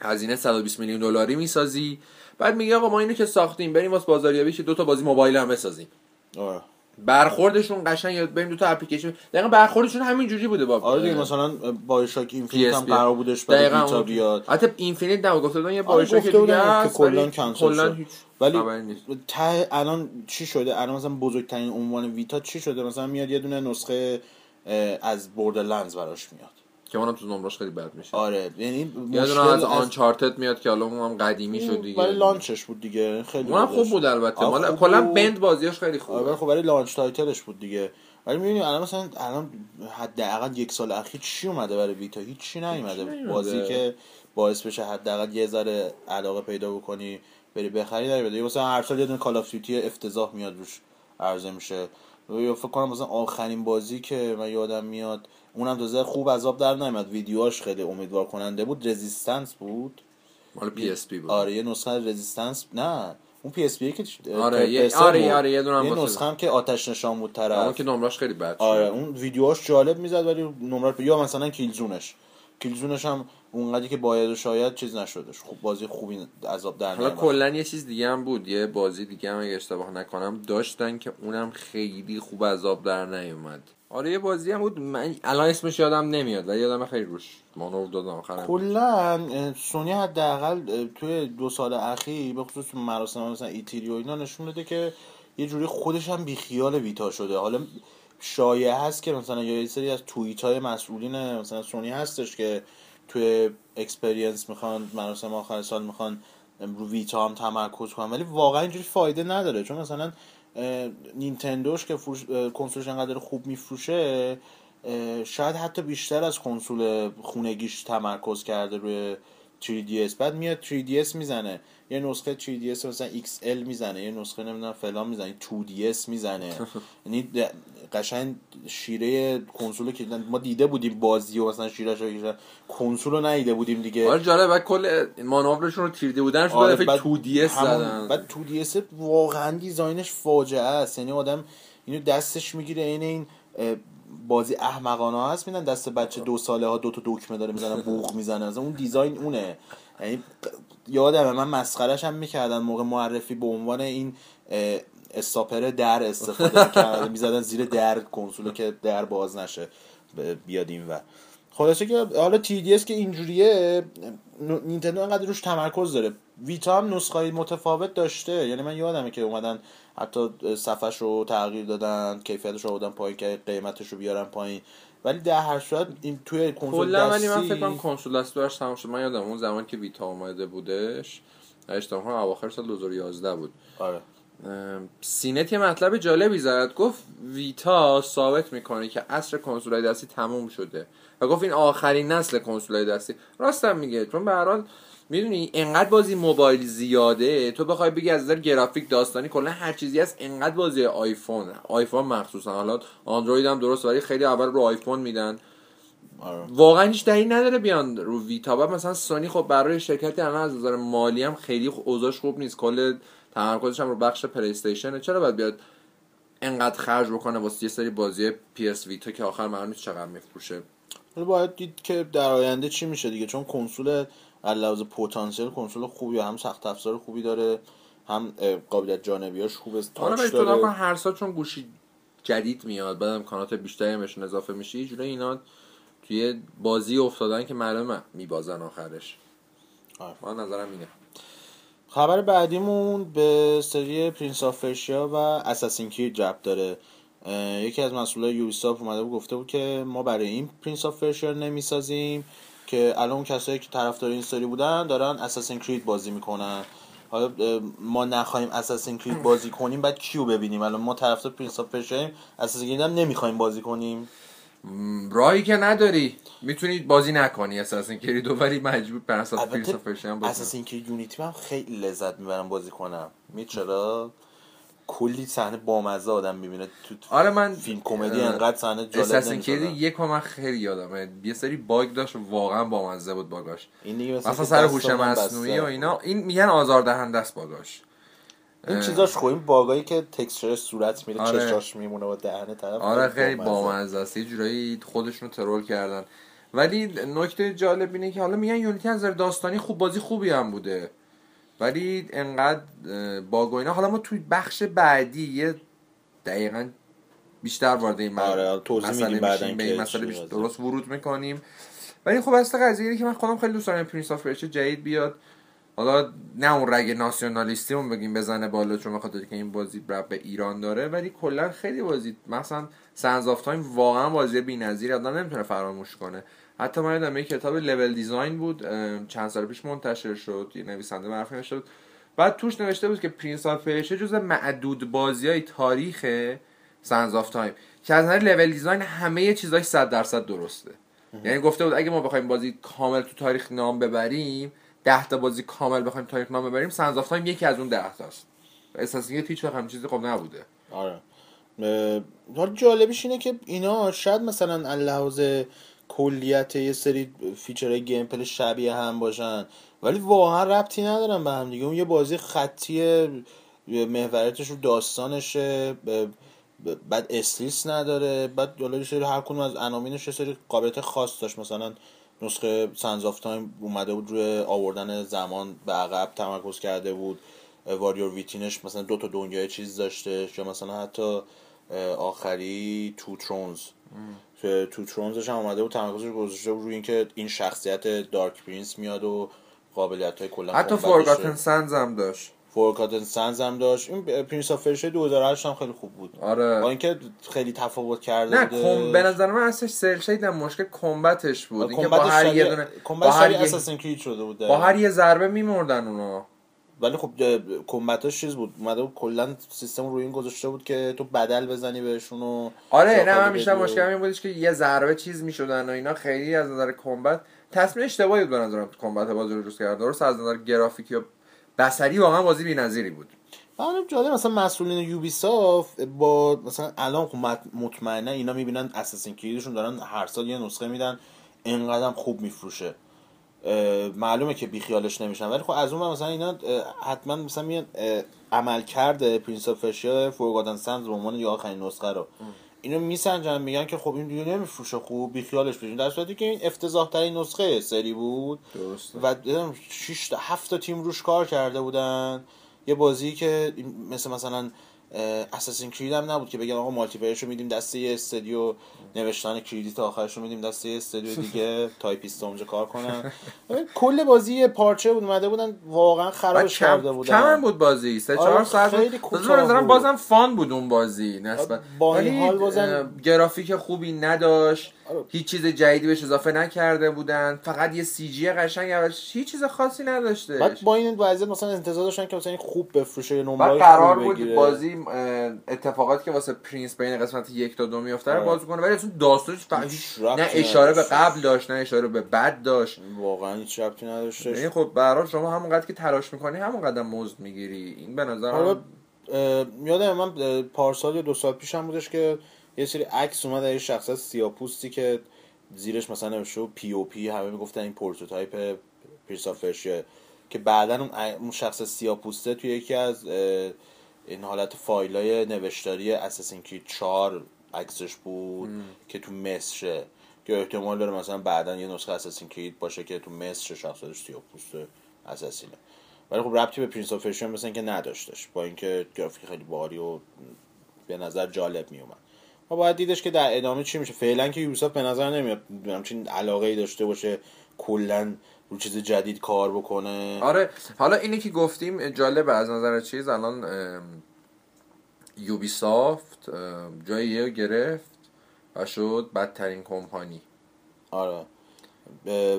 هزینه 120 میلیون دلاری می‌سازی بعد میگه آقا ما اینو که ساختیم بریم واسه بازاریابی که دو تا بازی موبایل هم بسازیم آره. برخوردشون قشنگ یاد بریم دو تا اپلیکیشن دقیقاً برخوردشون همین جوری بوده با آره دیگه مثلا بایوشاک اینفینیت هم. قرار بودش برای ویتا بیاد حتی اینفینیت نه گفته بودن یه آره بایوشاک دیگه که کلا کنسل کلاً شد. هیچ ولی. ته الان چی شده الان مثلا بزرگترین عنوان ویتا چی شده مثلا میاد یه دونه نسخه از بوردرلندز براش میاد که اونم تو نمرش خیلی بد میشه. آره یعنی یه مشکل دونه از آنچارتد میاد که حالا اون هم قدیمی شد دیگه. برای launch ش بود دیگه خیلی اونم. خوب بود البته. آره، مال کلا. بند بازیاش خیلی آره خوبه ولی خب برای launch title ش بود دیگه. ولی می‌بینیم الان مثلا الان حداقل یک سال اخیر چی اومده برای ویتا؟ هیچ چی نیومده. بازی که باعث بشه حداقل یه ذره علاقه پیدا بکنی بری بخری یا مثلا هر سال یه دونه Call of Duty افتضاح میاد روش عرضه میشه. یا فکر کنم مثلا آخرین بازی که من یادم میاد اونم تازه خوب از آب در نیومد ویدیوهاش خیلی امیدوار کننده بود. Resistance بود. مال PSP بود. آره یه نسخه Resistance نه اون PSP که آره، یه- آره، آره، یه دونه هم یه نسخه هم که آتش نشان بود طرف. اون که نمرش خیلی بد شد. آره اون ویدیوهاش جالب می‌زد ولی نمره یا مثلا Killzone ش. کیلزونش هم اونقدری که باید و شاید چیز نشدش. خوب بازی خوبی عذاب در حالا. کلا یه چیز دیگه هم بود. یه بازی دیگه هم اگه اشتباه نکنم داشتن که اونم خیلی خوب عذاب در نیومد آره یه بازی هم بود. من الان اسمش یادم نمیاد ولی یادم خیلی روش مانور دادم آخرم. کلا سونی حداقل توی دو سال اخیر به خصوص مراسم مثلا ایتری و اینا نشون داده که یه جوری خودش هم بیخیال ویتا شده. حالا شایعه هست که مثلا یه سری از توییت های مسئولین مثلا سونی هستش که توی Experience می‌خوان مراسم آخر سال می‌خوان رو Vita هم تمرکز کنن. ولی واقعا اینجوری فایده نداره چون مثلا نینتندوش که فروش کنسولش انقدر خوب میفروشه شاید حتی بیشتر از کنسول خونگیش تمرکز کرده روی 3DS بعد میاد 3DS می‌زنه. یه نسخه 3DS مثلا XL می‌زنه یه نسخه نمی‌دونم فلان می‌زنه 2DS می‌زنه. یعنی قشنگ شیره کنسول که ما دیده بودیم بازی و مثلا شیرش رو کنسول رو ندیده بودیم دیگه. آره جالب بعد کل مانورشون رو 3D بود آره، بعد 2DS همون- زدن. بعد 2DS واقعا design ش فاجعه است. یعنی آدم اینو دستش می‌گیره عین این بازی احمقانه هست میدن دست بچه دو ساله ها دو تا دکمه داره می‌زنه بوق می‌زنه. اون design اونه. یعنی یادمه من مسخرش هم می‌کردن موقع معرفی به عنوان این اه، استاپر در استفاده می‌کردن می‌زدن زیر در کنسول که در باز نشه بیاد این و خلاصه که حالا تی دی که اینجوریه نینتندو انقدر روش تمرکز داره. ویتا هم نسخه متفاوت داشته. یعنی من یادمه که اومدن حتی صفحش رو تغییر دادن کیفیتش رو آوردن پایین که قیمتش رو بیارن پایین. ولی در هر صورت این توی کنسول ولی من دستی فکر کنم کنسول دستی براش تمام شد. من یادم اون زمان که ویتا اومده بودش اشتباه کنم اواخر سال 2011 بود. آره. CNET یه مطلب جالبی زد. گفت Vita ثابت می‌کنه که عصر کنسولای دستی تموم شده. و گفت این آخرین نسل کنسولای دستی. راستم میگه چون به هر حال می‌دونی انقدر بازی موبایل زیاده تو بخوای بگی از نظر گرافیک داستانی کلا هر چیزی هست انقدر بازی iPhone iPhone مخصوصا. حالا اندروید هم درست ولی خیلی اول رو آیفون میدن. آره. واقعا هیچ دلیل نداره بیان رو Vita. بعد مثلا سونی خب برای شرکتی الان از نظر مالی هم خیلی اوضاعش خوب نیست. کل تمرکزش هم رو بخش PlayStation ه چرا باید بیاد انقدر خرج بکنه واسه یه سری بازی PS Vita که آخر معلوم نیست چقدر میفروشه؟ باید دید که در آینده چی میشه دیگه. چون کنسول لحاظ پتانسیل کنسول خوبی هم سخت افزار خوبی داره هم قابلیت جانبیاش خوبه حالا touch داره. هر سال چون گوشی جدید میاد بعد امکانات بیشتری بهشون اضافه میشه یه جوری اینا توی بازی افتادن که معلومه میبازن آخرش. آره. من نظرم اینه. خبر بعدیمون به سری Prince of و Assassin's Creed ربط داره. یکی از مسئولای Ubisoft اومده بود گفته بود که ما برای این Prince of Persia نمی‌سازیم. که الان کسایی که طرفدار این سری بودن دارن Assassin's Creed بازی می‌کنن. حالا ما نخواهیم Assassin's Creed بازی کنیم بعد کیو ببینیم؟ الان ما طرفدار Prince of Persia Assassin's Creed هم نمی‌خوایم بازی کنیم. راهی که نداری. می‌تونی بازی نکنی اساسین کریدو ولی مجبور آف پرشیا هم بازی اساسین کرید یونیتی من خیلی لذت می‌برم بازی کنم. می چرا؟ کلی صحنه بامزه آدم می‌بینه تو آره من فیلم کمدی انقدر صحنه جالب نمی‌سازن. یک من خیلی یادمه یه سری باگ داشت واقعا بامزه بود باگاش این دیگه مثلا سر هوش مصنوعی. و اینا این میگن آزاردهنده است باگاش این. چیزاش خوب این باگایی که تکسچر صورت میره آره. چشاش میمونه و دهنه طرف آره خیلی بامزه است یه جورایی خودشون رو troll کردن ولی نکته جالب اینه که حالا میگن Unity از داستانی خوب بازی خوبی هم بوده ولی انقدر bug اینا. حالا ما توی بخش بعدی یه دقیقا بیشتر وارد این آره، توضیح مسئله میشیم به این مسئله بیشتر. درست ورود می‌کنیم. ولی خب اصلا قضیه اینه که من خودم خیلی دوست دارم Prince of Persia جدید بیاد. حالا نه اون رگ ناسیونالیستی اون بگیم بزنه بالا چون بخاطر که این بازی ربط به ایران داره ولی کلا خیلی بازی مثلا Sands of Time واقعا بازی بی‌نظیری آدم نمی‌تونه فراموش کنه. حتی من یادم یه کتاب level design بود چند سال پیش منتشر شد یه نویسنده معروفی نوشته بود بعد توش نوشته بود که Prince of Persia جز معدود بازی های تاریخ Sands of Time که از نظر level design همه چیزاش 100 درصد درسته. یعنی گفته بود اگه ما بخوایم بازی کامل تو تاریخ نام ببریم ده تا بازی کامل بخوایم تاریخ نام ببریم Sands of Time یکی از اون ده تاست. اساسیت هیچ وقت چیزی خب نبوده. آره. حالا جالبیش اینه که اینا شاید مثلا از لحاظ کلیت یه سری فیچرهای گیم پلی شبیه هم باشن. ولی واقعا ربطی ندارن به هم دیگه. اون یه بازی خطی محوریتش رو داستانشه. بعد استریس نداره. بعد حالا سری هر کدوم از عناوینش یه سری قابلیت خاص داشت. مثلا نسخه سنز آف تایم اومده بود روی آوردن زمان به عقب تمرکز کرده بود. واریور ویتینش مثلا دو تا دنیای چیز داشته یا مثلا حتی آخری تو ترونز که تو ترونزش هم اومده بود تمرکزش رو گذاشته بود روی اینکه این شخصیت دارک پرینس میاد و قابلیت های کلا حتی فورگاتن سنز هم داشت. فورگاتن سنز هم داشت. این پرینس آف فرشه 2008 هم خیلی خوب بود. با آره اینکه خیلی تفاوت کرده نه. کم... به نظر من اصلش سل شیدم مشکل کمبتش بود. اینکه با هر یه دونه با هر یه... شده بود با هر یه ضربه میمردن اونا. ولی خب کمبتاش چیز بود. اومده بود کلا سیستم روی این گذاشته بود که تو بدل بزنی بهشون و آره نه من بیشتر و- مشکل این بودش که یه ضربه چیز می‌شدن و اینا خیلی از نظر کمبت تصمیم اشتباهی بود به نظرم کمبت بازی رو جوز کرد درست از نظر گرافیکی و بصری واقعا بازی بی‌نظیری بود. من جالب مثلا مسئولین یوبیسافت با مثلا الان خب مط- مطمئنا اینا می‌بینن اساسین کریدشون دارن هر سال یه نسخه میدن اینقدر خوب میفروشه. معلومه که بیخیالش نمیشن. ولی خب از اون مثلا اینا حتما مثلا میان عملکرد Prince of Persia Forgotten Sands به عنوان یه آخرین نسخه رو. اینو میسنجن میگن که خب این دیگه نمیفروشه خوب بیخیالش بشین. در صورتی که این افتضاح ترین نسخه سری بود. درسته. و دیدم 6 تا 7 تا تیم روش کار کرده بودن. یه بازی که مثل مثلا Assassin's Creed هم نبود که بگن آقا multiplayer شو میدیم دست یه استودیو نوشتن credit آخرش رو میدیم دست یه استودیو دیگه تایپیست اونجا کار کنن کل بازی پارچه بود اومده بودن واقعا بعد خرابش کرده بودن کم بود بازی سه آره، چهار ساعت خیلی کوتاه. بازم fun بود اون بازی نسبت با این ولی، حال بازم- گرافیک خوبی نداشت آره. هیچ چیز جدیدی بهش اضافه نکرده بودن. فقط یه CG قشنگ اولش هیچ چیز خاصی نداشته بعد با این وضعیت مثلا انتظار داشتن که مثلا این خوب بفروشه نمره قرار بود. بازی اتفاقاتی که واسه Prince بین قسمت یک تا دو میفته رو آره. بازی کنه. ولی اصلا داستانش نه اشاره به. قبل داشت نه اشاره به بعد داشت. واقعا هیچ ربطی نداشته یعنی خب به هر حال شما همونقدر که تلاش می‌کنی همونقدر مزد می‌گیری. این به نظر یادم من پارسال یا دو سال پیش هم بودش که یه سری عکس اومد از یه شخص سیاپوستی که زیرش مثلا نوشته پی او پی همه می‌گفتن این prototype Prince of Persia ئه که بعدا اون, شخص سیاپوسته توی یکی از این حالت فایل های نوشتاری Assassin's Creed 4 عکسش بود که تو مصره که احتمال داره مثلا بعدا یه نسخه Assassin's Creed باشه که تو مصر شخصیتش سیاپوست assassin ه ولی خب ربطی به Prince of Persia مثلا که نداشتش با اینکه گرافیک خیلی باری و به نظر جالب می اومد ما باید دیدش که در ادامه چی میشه. فعلا که یوسف به نظر نمیاد همچین علاقه ای داشته باشه کلا رو چیز جدید کار بکنه. آره حالا اینی که گفتیم جالبه از نظر چیز الان یوبی سافت جای یه گرفت و شد بدترین کمپانی. آره.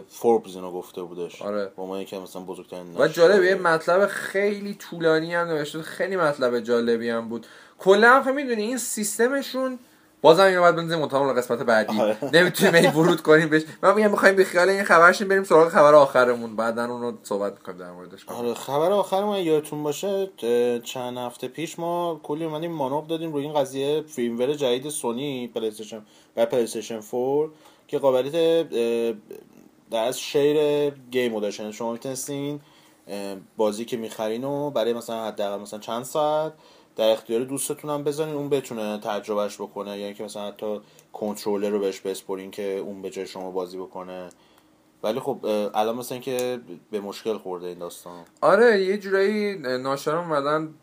فوربز اینو گفته بودش. آره. با ما که مثلا بزرگترین و جالبه یه مطلب خیلی طولانی هم نوشته خیلی مطلب جالبی هم بود. کلا هم می‌دونی این سیستمشون بازم اینو باید بنزیم مطمئن قسمت بعدی. آره. نمی‌تونیم این ورود کنیم بهش. من میگم می‌خوایم به خیال این خبرشیم بریم سراغ خبر آخرمون. بعدا اون رو صحبت می‌کنیم در موردش. آره خبر آخر ما یادتون باشه چند هفته پیش ما کلی اومدیم مانور دادیم روی این قضیه firmware جدید سونی PlayStation و PlayStation 4 که قابلیت share game داشتن. شما می‌تونستین بازی که می‌خرین و برای مثلا حداقل مثلا چند ساعت در اختیار دوستتون هم بذارین اون بتونه تجربهش بکنه یعنی که مثلا حتی کنترلر رو بهش بسپرین که اون به جای شما بازی بکنه. ولی خب الان مثلا که به مشکل خورده این داستان. آره یه جورایی ناشر اومدن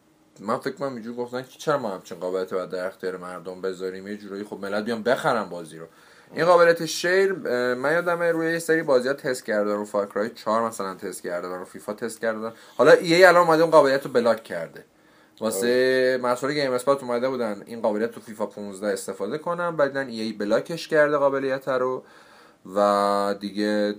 من فکر کنم اینجور گفتن که چرا ما همچین قابلیت در اختیار مردم بذاریم؟ یه جورایی خب ملت بیان بخرن بازی رو. این قابلیت شیر من یادم روی یه سری بازی ها تست کرده رو فاکرای 4 مثلا تست کرده رو فیفا تست کرده حالا ای الان اومده اون قابلیت رو بلاک کرده. واسه مسئول GameSpot اومده بودن این قابلیت تو فیفا 15 استفاده کنم بعدن EA block ش کرده قابلیت رو و دیگه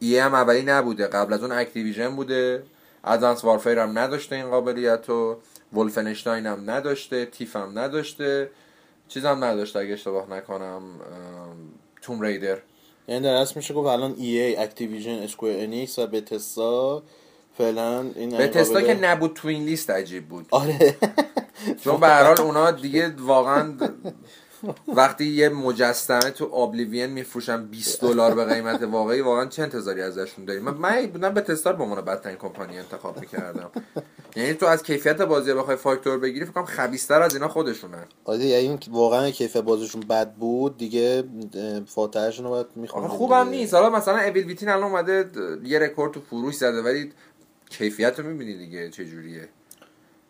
EA هم اولی نبوده قبل از اون Activision بوده. Advanced Warfare هم نداشته این قابلیت رو Wolfenstein هم نداشته Thief هم نداشته. چیز هم نداشته اگه اشتباه نکنم Tomb Raider یعنی در اصل میشه گفت الان EA Activision Square Enix و Bethesda فعلا این به تستا که نبود تو این لیست عجیب بود. آره. چون به هر حال اونا دیگه واقعا وقتی یه مجسمه تو ابلیوین میفروشن 20 دلار به قیمت واقعی واقعا چه انتظاری ازشون داریم؟ من من بودم به تستار به عنوان بدترین کمپانی انتخاب می‌کردم. یعنی تو از کیفیت بازی بخوای فاکتور بگیری فکر کنم خبیث‌تر از اینا خودشونن آره یعنی واقعا کیفیت بازیشون بد بود دیگه فاتحهشون رو باید می‌خوام خوبم نیست. حالا مثلا اویل ویتین الان اومده یه رکورد تو فروش زده ولی کیفیت رو می‌بینی دیگه جوریه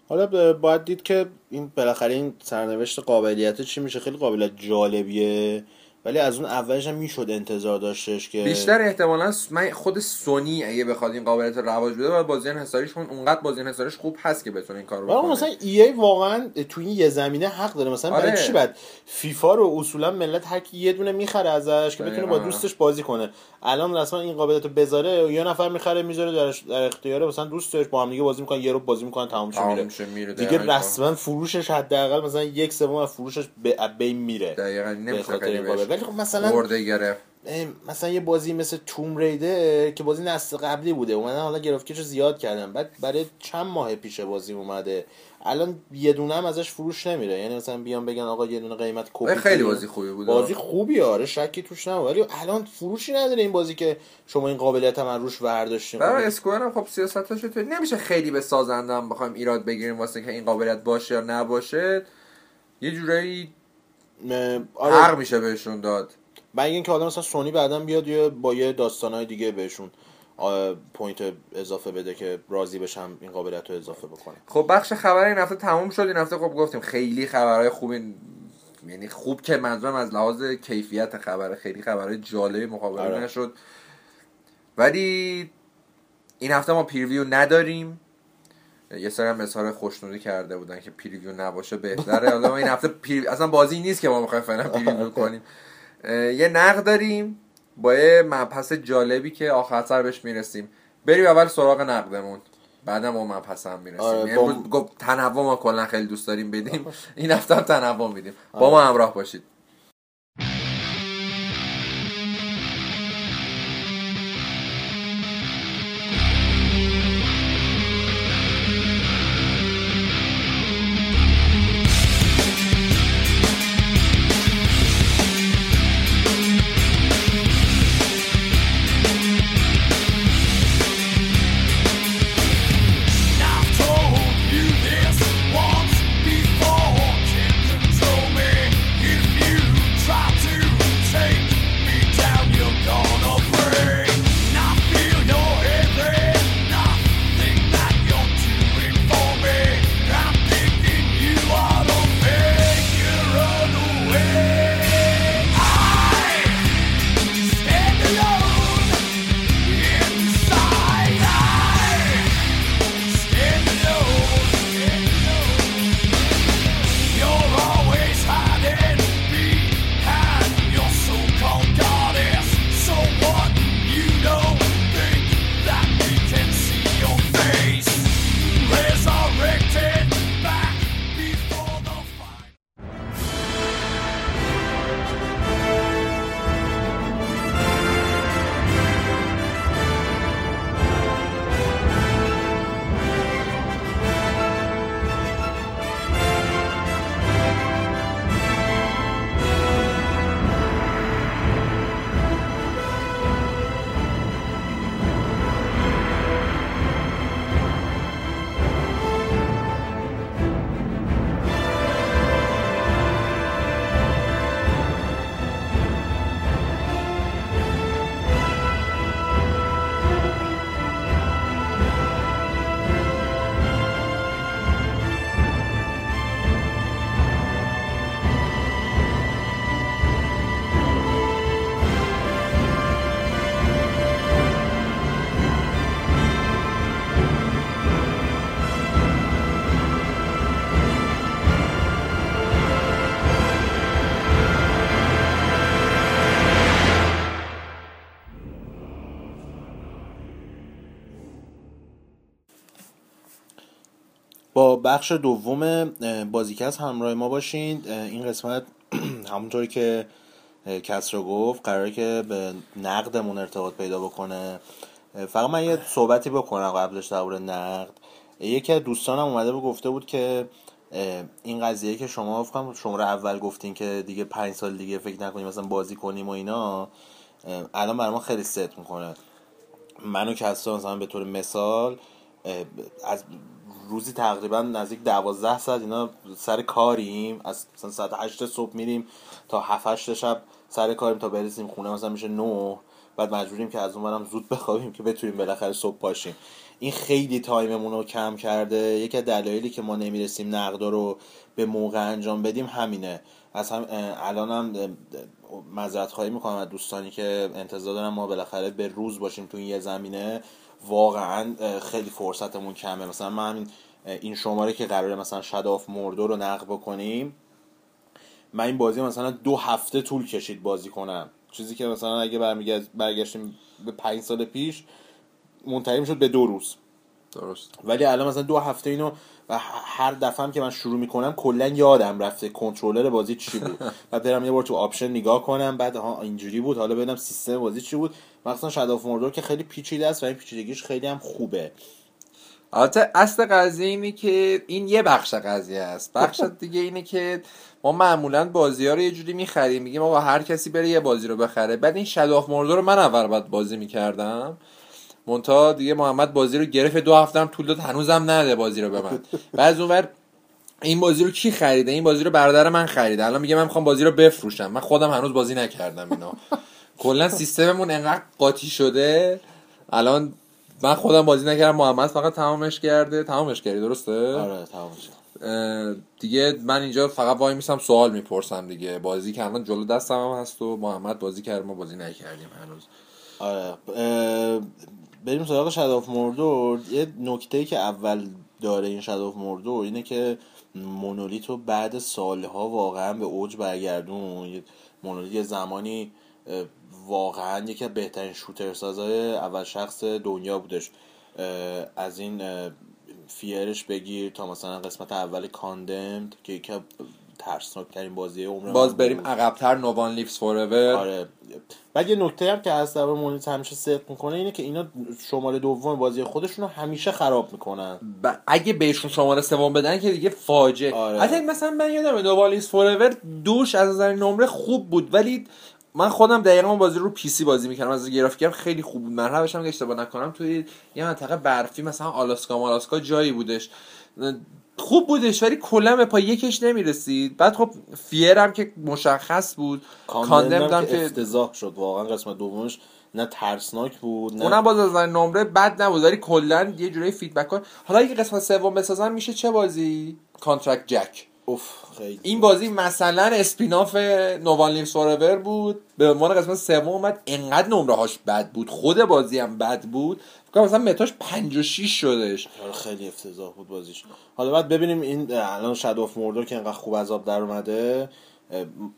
حالا باید دید که این بالاخره این سرنوشت قابلیت چی میشه؟ خیلی قابلیت جالبیه. ولی از اون اولش هم می‌شد انتظار داشتش که بیشتر احتمالا من خود سونی اگه بخواد این قابلیت رو رواج بده باید بازی انحصاریشون اونقدر بازی انحصاریش خوب هست که بتونه این کارو بکنه. مثلا ای ای واقعا تو این یه زمینه حق داره. مثلا آره. برای چی بعد فیفا رو اصولا ملت هر کی یه دونه می‌خره ازش که بتونه با دوستش بازی کنه. الان رسما این قابلیت رو بذاره یه نفر می‌خره می‌ذاره در, در اختیار مثلا دوستش با هم دیگه بازی می‌کنن یه رو بازی می‌کنن تمام میره. میره دیگه رسما فروشش حداقل مثلا یک سوم از فروشش به بین میره. دقیقاً. نمیشه ولی خب مثلا گرفت. مثلا یه بازی مثل توم ریده که بازی نسل قبلی بوده اومدن حالا گرافیکش رو زیاد کردن. بعد برای چند ماه پیش بازی اومده. الان یه دونه هم ازش فروش نمیره. یعنی مثلا بیان بگن آقا یه دونه قیمت کپی خیلی بازی خوبی بود بازی خوبی آره شکی توش نبود. ولی الان فروشی نداره این بازی که شما این قابلیت هم روش برداشتین. برای اسکوئر هم خب سیاستش نمیشه خیلی به سازندم بخوایم ایراد بگیریم واسه که این قابلیت باشه یا نباشه. یه جورایی آره. حق میشه بهشون داد. مگه اینکه آدم مثلا سونی بعدا بیاد یا با یه داستانهای دیگه بهشون point اضافه بده که راضی بشم این قابلیت رو اضافه بکنه خب بخش خبر این هفته تموم شد. این هفته خب گفتیم خیلی خبرهای خوبی یعنی خوب که منظورم از لحاظ کیفیت خبر خیلی خبرهای جالبی مقابله آره. نشد. ولی این هفته ما preview نداریم. یه سری هم اظهار خوشنودی کرده بودن که preview نباشه بهتره. حالا این هفته pre... اصلا بازی نیست که ما می‌خوایم فعلا preview کنیم. یه نقد داریم با یه مبحث جالبی که آخر سر بهش می‌رسیم. بریم اول سراغ نقدمون. بعدم ما مبحث هم می‌رسیم. آره با... تنوع ما کلا خیلی دوست داریم بدیم. این هفته هم تنوع میدیم. با ما همراه باشید. بخش دوم بازیکست همراه ما باشین. این قسمت همونطوری که کس رو گفت قراره که به نقدمون ارتباط پیدا بکنه. فقط من یه صحبتی بکنم قبلش درباره نقد. یکی از دوستانم اومده و گفته بود که این قضیه که شما فکرم شما رو اول گفتین که دیگه پنج سال دیگه فکر نکنیم مثلا بازی کنیم و اینا. الان برای ما خیلی ست می‌کنه. منو کسا مثلا به طور مثال از روزی تقریبا نزدیک دوازده ساعت اینا سر کاریم. از مثلا ساعت هشت صبح میریم تا هفت هشت شب سر کاریم تا برسیم خونه. مثلا میشه نه. بعد مجبوریم که از اون زود بخوابیم که بتونیم بالاخره صبح پاشیم این خیلی تایممون رو کم کرده. یکی از دلایلی که ما نمی‌رسیم نقدا رو به موقع انجام بدیم همینه. از هم الانم معذرت خواهی می‌کنم از دوستانی که انتظار دارم ما بالاخره به روز باشیم تو این یه زمینه. واقعا خیلی فرصتمون کمه. مثلا من همین این شماره که قراره مثلا Shadow of Mordor رو نقد بکنیم من این بازی مثلا دو هفته طول کشید بازی کنم. چیزی که مثلا اگه برگشتیم به پنج سال پیش منتهی شد به دو روز. درست. ولی الان مثلا دو هفته اینو و هر دفعه که من شروع می‌کنم کلا یادم رفته کنترلر بازی چی بود. بعد برم یه بار تو option نگاه کنم بعد ها اینجوری بود. حالا ببینم سیستم بازی چی بود. مثلا شاد اف موردور که خیلی پیچیده است و این پیچیدگیش خیلی هم خوبه. البته اصل قضیه اینه که این یه بخش قضیه است. بخش دیگه اینه که ما معمولا بازی ها رو یه جوری می‌خریم. میگیم آقا هر کسی بره یه بازی رو بخره. بعد این شاد اف موردور رو من اول باید بازی می‌کردم. مونتا دیگه محمد بازی رو گرفت. دو هفته هم طول داد هنوزم نده بازی رو به من. و از اونور این بازی رو کی خریده؟ این بازی رو برادر من خریده. الان میگه من می‌خوام بازی رو بفروشم. من خودم هنوز بازی نکردم اینا کلا سیستممون انقدر قاطی شده. الان من خودم بازی نکردم. محمد فقط تمامش کرده. تمامش کردی درسته؟ آره تمامش دیگه من اینجا فقط وای میسم سوال می‌پرسم دیگه. بازی که الان جلو دستم هم هست و محمد بازی کرد ما بازی نکردیم هنوز. آره بریم سراغ شداف مردور یه نکته که اول داره این شداف مردور اینه که مونولیت رو بعد سالها واقعا به اوج برگردون. مونولیت یه زمانی واقعا یکی از بهترین شوتر سازای اول شخص دنیا بودش. از این فیرش بگیر تا مثلا قسمت اول کاندمد که یکی ترسناک ترین بازی عمر باز بریم عقبتر نوان لیفز فوراور آره. بعد یه نکته هم که از در مونیت همیشه صدق می‌کنه اینه که اینا شماره دوم بازی خودشون رو همیشه خراب می‌کنن. ب... اگه بهشون شماره سوم بدن که دیگه فاجعه. آره. حتی مثلا من یادم نوان لیفز فوراور دوش از نظر نمره خوب بود ولی من خودم دقیقا بازی رو پی سی بازی می‌کردم از گرافیکم خیلی خوب بود. مرحبش هم که اشتباه نکنم. توی یه منطقه برفی مثلا آلاسکا مالاسکا جایی بودش. خوب بودش ولی کلا به پای یکش نمی‌رسید. بعد خب فیرم که مشخص بود. کاندم که افتضاح شد. واقعا قسمت دومش نه ترسناک بود نه اونم باز از نمره بد نبود ولی کلا یه جوری فیدبک کن حالا اگه قسمت سوم بسازن میشه چه بازی؟ کانترکت جک اوف خیلی این بازی مثلا spin-off No One Lives Forever بود. به عنوان قسمت سوم اومد. انقدر نمره هاش بد بود. خود بازی هم بد بود. فکر مثلا Meta ش 5 و 6 شدش آره خیلی افتضاح بود بازیش. حالا بعد ببینیم این الان Shadow of Mordor که انقدر خوب از آب در اومده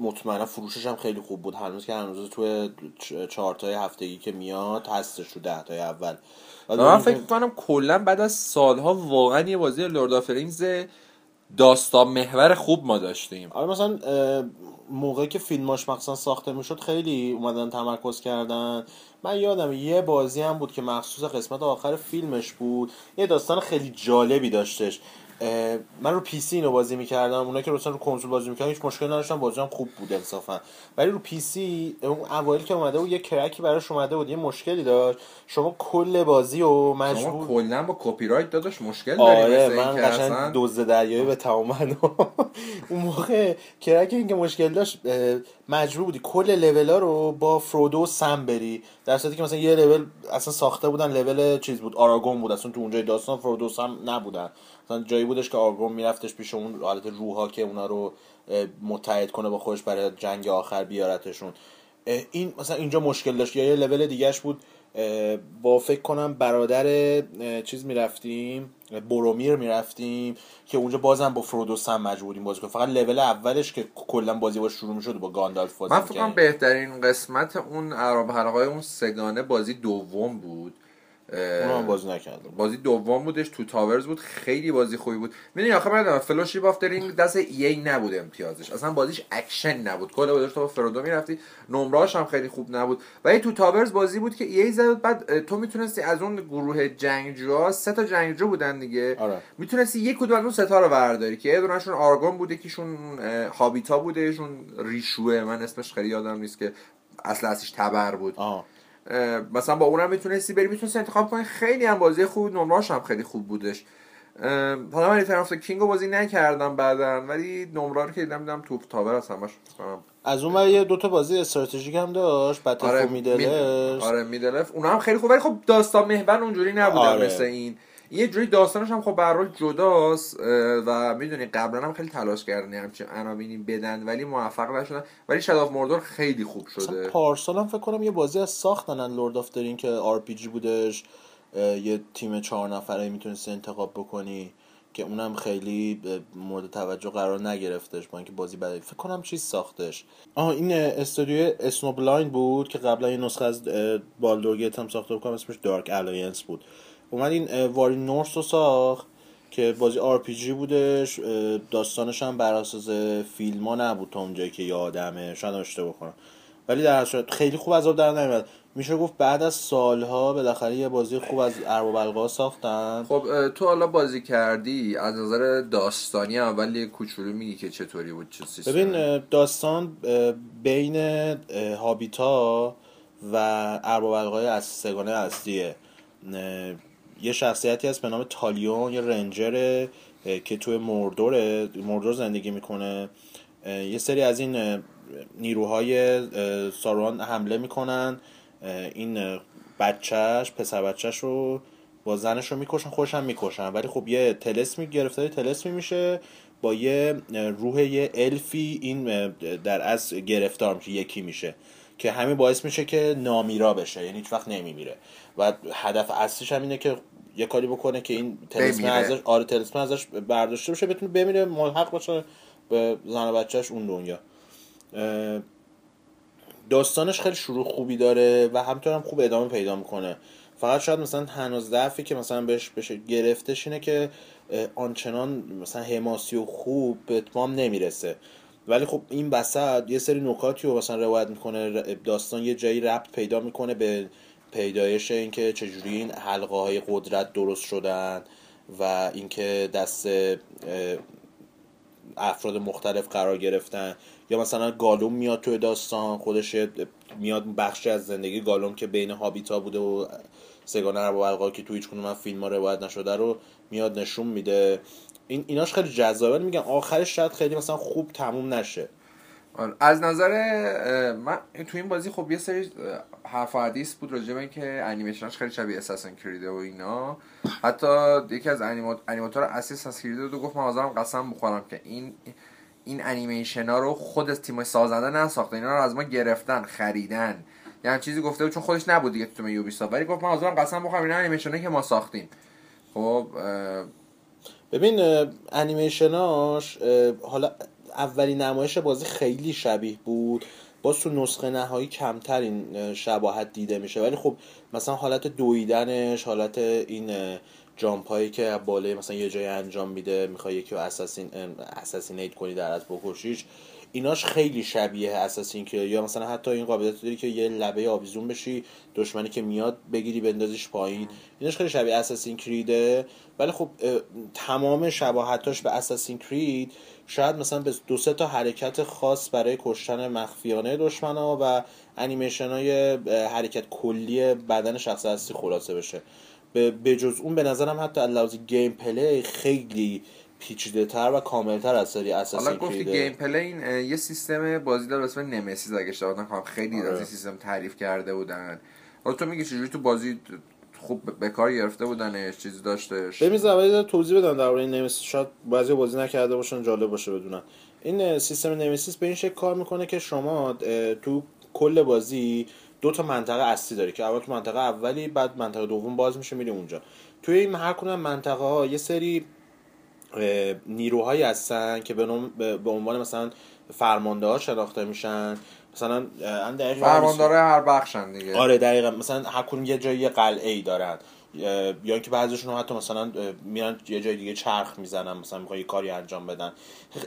مطمئنا فروشش هم خیلی خوب بود. هنوز که هنوز تو چهار تای هفتگی که میاد هستش رو ده تای اول من فکر کنم کلا بعد از سالها واقعا یه بازی Lord of داستان محور خوب ما داشتیم. آره مثلا موقعی که فیلماش مخصوصا ساخته می‌شد خیلی اومدن تمرکز کردن. من یادم یه بازی هم بود که مخصوص قسمت آخر فیلمش بود. یه داستان خیلی جالبی داشتش. من رو PC اینو بازی می‌کردم. اونا که رو کنسول بازی می‌کردن هیچ مشکل نداشتن. بازی هم خوب بود انصافا. ولی رو PC اون اوایل که اومده بود یه crack ی براش اومده بود. یه مشکلی داشت. شما کل بازی و مجبور شما کلا با کپی رایت داداش مشکل آره من قشنگ دزد دریایی به تمام اون موقع کرک این که مشکل داشت مجبور بودی کل ها رو با فرودو سم بری. در صورتی که مثلا یه لول اصلا ساخته بودن لول چیز بود آراگون بود. اصلا تو اونجای داستان فرودو سم نبودن. مثلا جایی بودش که آراگون میرفتش پیش اون حالت روحا که اونا رو متحد کنه با خودش برای جنگ آخر بیارتشون. این مثلا اینجا مشکل داشت. یا یه لول دیگهش بود. با فکر کنم برادر چیز می‌رفتیم. بورومیر می‌رفتیم که اونجا بازم با فرودو هم مجبوریم بازی کنیم. فقط لول اولش که کلا بازی با شروع می‌شد با گاندالف بازی من فکر بهترین قسمت اون ارباب حلقه‌ها اون سه‌گانه بازی دوم بود. اونم بازی نکردم. بازی دوم بودش Two Towers بود خیلی بازی خوبی بود. می‌دونی آخه من Fellowship of the Ring دست EA نبود امتیازش. اصلا بازیش اکشن نبود. کل بازیش تو با فرودو می‌رفتی. نمراش هم خیلی خوب نبود. ولی Two Towers بازی بود که EA زد بعد تو می‌تونستی از اون گروه جنگجوها سه تا جنگجو بودن دیگه. آره. می‌تونستی یک کدوم از اون سه تا رو برداری که آراگورن بوده یکیشون هابیتا بوده شون ریشوه. من اسمش خیلی یادم نیست که اصل اصلیش تبر بود. آه. مثلا با اونم می‌تونستی بری. می‌تونستی انتخاب کنی. خیلی هم بازی خوب نمراش هم خیلی خوب بودش. حالا من Return of King رو بازی نکردم بعدا ولی نمره رو که دیدم دیدم Two Tower هست همش از اون یه دوتا بازی استراتژیک هم داشت. Battle آره Middle-earth آره Middle-earth اونا هم خیلی خوب ولی خب داستان محور اونجوری نبودن آره. مثل این. یه جوری داستانش هم خب به جداست و می‌دونی قبلا هم خیلی تلاش کردن همچین عناوینی بدن ولی موفق نشدن. ولی Shadow of Mordor خیلی خوب شده. پارسال هم فکر کنم یه بازی از ساختن Lord of the Ring که RPG بودش یه تیم چهار نفره می‌تونستی انتخاب بکنی که اونم خیلی مورد توجه قرار نگرفتش با اینکه بازی بعد فکر کنم چیز ساختش. آه این استودیو Snowblind بود که قبلا یه نسخه از Baldur's Gate هم ساخته بکنم اسمش Dark Alliance بود. اومد این واری نورس رو ساخت که بازی آر پی جی بودش داستانش هم بر اساس فیلم ها نبود تا اونجایی که یادمه شاید اشتباه کنم. ولی در صورت خیلی خوب از آب در نمیاد میشه گفت بعد از سالها بالاخره یه بازی خوب از ارباب القا ساختن. خب تو حالا بازی کردی از نظر داستانی اول یه کوچولو میگی که چطوری بود چه سیستمی؟ ببین داستان بین هابیتا و ارباب القای از سگانه اصلیه. یه شخصیتی هست به نام تالیون یه رنجره اه، که توی مردوره مردور زندگی می‌کنه. یه سری از این نیروهای ساروان حمله می‌کنن. این بچهش پسر بچهش رو با زنش رو می‌کشن خودش هم می‌کشن. ولی خب یه تلسمی گرفتاری تلسمی میشه با یه روح یه الفی این در از گرفتار میشه یکی میشه. که همین باعث میشه که نامیرا بشه یعنی هیچ وقت نمیمیره. و هدف اصلیش هم اینه که یه کاری بکنه که این تلسم. ازش آره تلسم ازش برداشته بشه بتونه بمیره ملحق باشه به زن و بچهش اون دنیا. داستانش خیلی شروع خوبی داره و همینطور هم خوب ادامه پیدا می‌کنه. فقط شاید مثلا هنوز ضعفی که مثلا بهش بشه گرفتش اینه که آنچنان مثلا حماسی و خوب به اتمام نمی‌رسه. ولی خب این وسط یه سری نکاتی رو مثلا روایت می‌کنه داستان یه جایی ربط پیدا می‌کنه به پیدایش اینکه چجوری این حلقه های قدرت درست شدن و اینکه دست افراد مختلف قرار گرفتن. یا مثلا گالوم میاد توی داستان خودش میاد بخشی از زندگی گالوم که بین هابیتا بوده و سگانه رو با که توی هیچ کدوم از فیلم ها روایت نشده رو میاد نشون میده. این ایناش خیلی جذابه. میگم آخرش شاید خیلی مثلا خوب تموم نشه. از نظر من تو این بازی خب یه سری حرف حدیث بود راجع به اینکه انیمیشنش خیلی شبیه اساسن کریده و اینا. حتی یکی از انیمات انیماتور اصلی اساسن کریده رو گفت من حاضرم قسم بخورم که این این انیمیشن ها رو خود از تیم سازنده نساخته. اینا رو از ما گرفتن خریدن. یعنی چیزی گفته بود چون خودش نبود دیگه تو یوبیسافت. ولی گفت من حاضرم قسم بخورم اینا انیمیشن که ما ساختیم. خب ببین انیمیشناش حالا اولین نمایش بازی خیلی شبیه بود. باز تو نسخه نهایی کمتر این اه، شباهت دیده میشه. ولی خب مثلا حالت دویدنش حالت این جامپ هایی که بالای مثلا یه جای انجام میده می‌خوای یکی رو اساسین اساسینیت کنی در از بکشیش ایناش خیلی شبیه Assassin Creed ه یا مثلا حتی این قابلیت داری که یه لبه آویزون بشی دشمنی که میاد بگیری بندازیش پایین. ایناش خیلی شبیه Assassin Creed ه ولی خب تمام شباهتاش به Assassin Creed. شاید مثلا به دو سه تا حرکت خاص برای کشتن مخفیانه دشمن ها و انیمیشن های حرکت کلی بدن شخص اصلی خلاصه بشه. به جز اون به نظرم حتی لحاظ gameplay خیلی پیچیده تر و کامل تر از سری Assassin حالا گفتی gameplay این یه سیستم بازی داره اسم Nemesis اگه اشتباه نکنم. خیلی آره. از این سیستم تعریف کرده بودن. حالا تو میگی چجوری تو بازی خوب به کار گرفته بودنش چیزی داشتش. ببین یه توضیح بدم درباره این Nemesis شاید بعضی بازی نکرده باشن جالب باشه بدونن. این سیستم Nemesis به این شکل کار می‌کنه که شما تو کل بازی دو تا منطقه اصلی داری که اول تو منطقه اولی بعد منطقه دوم باز میشه میری اونجا. توی این هر کدوم منطقه ها یه سری نیروهایی هستن که به به عنوان مثلا فرمانده ها شناخته میشن. مثلا فرمانداره هر بخشن دیگه. آره دقیقا. مثلا هر کدوم یه جایی یه قلعه ای دارن یا اینکه بعضیشون حتی مثلا میرن یه جای دیگه چرخ می‌زنن مثلا می‌خوان یه کاری انجام بدن.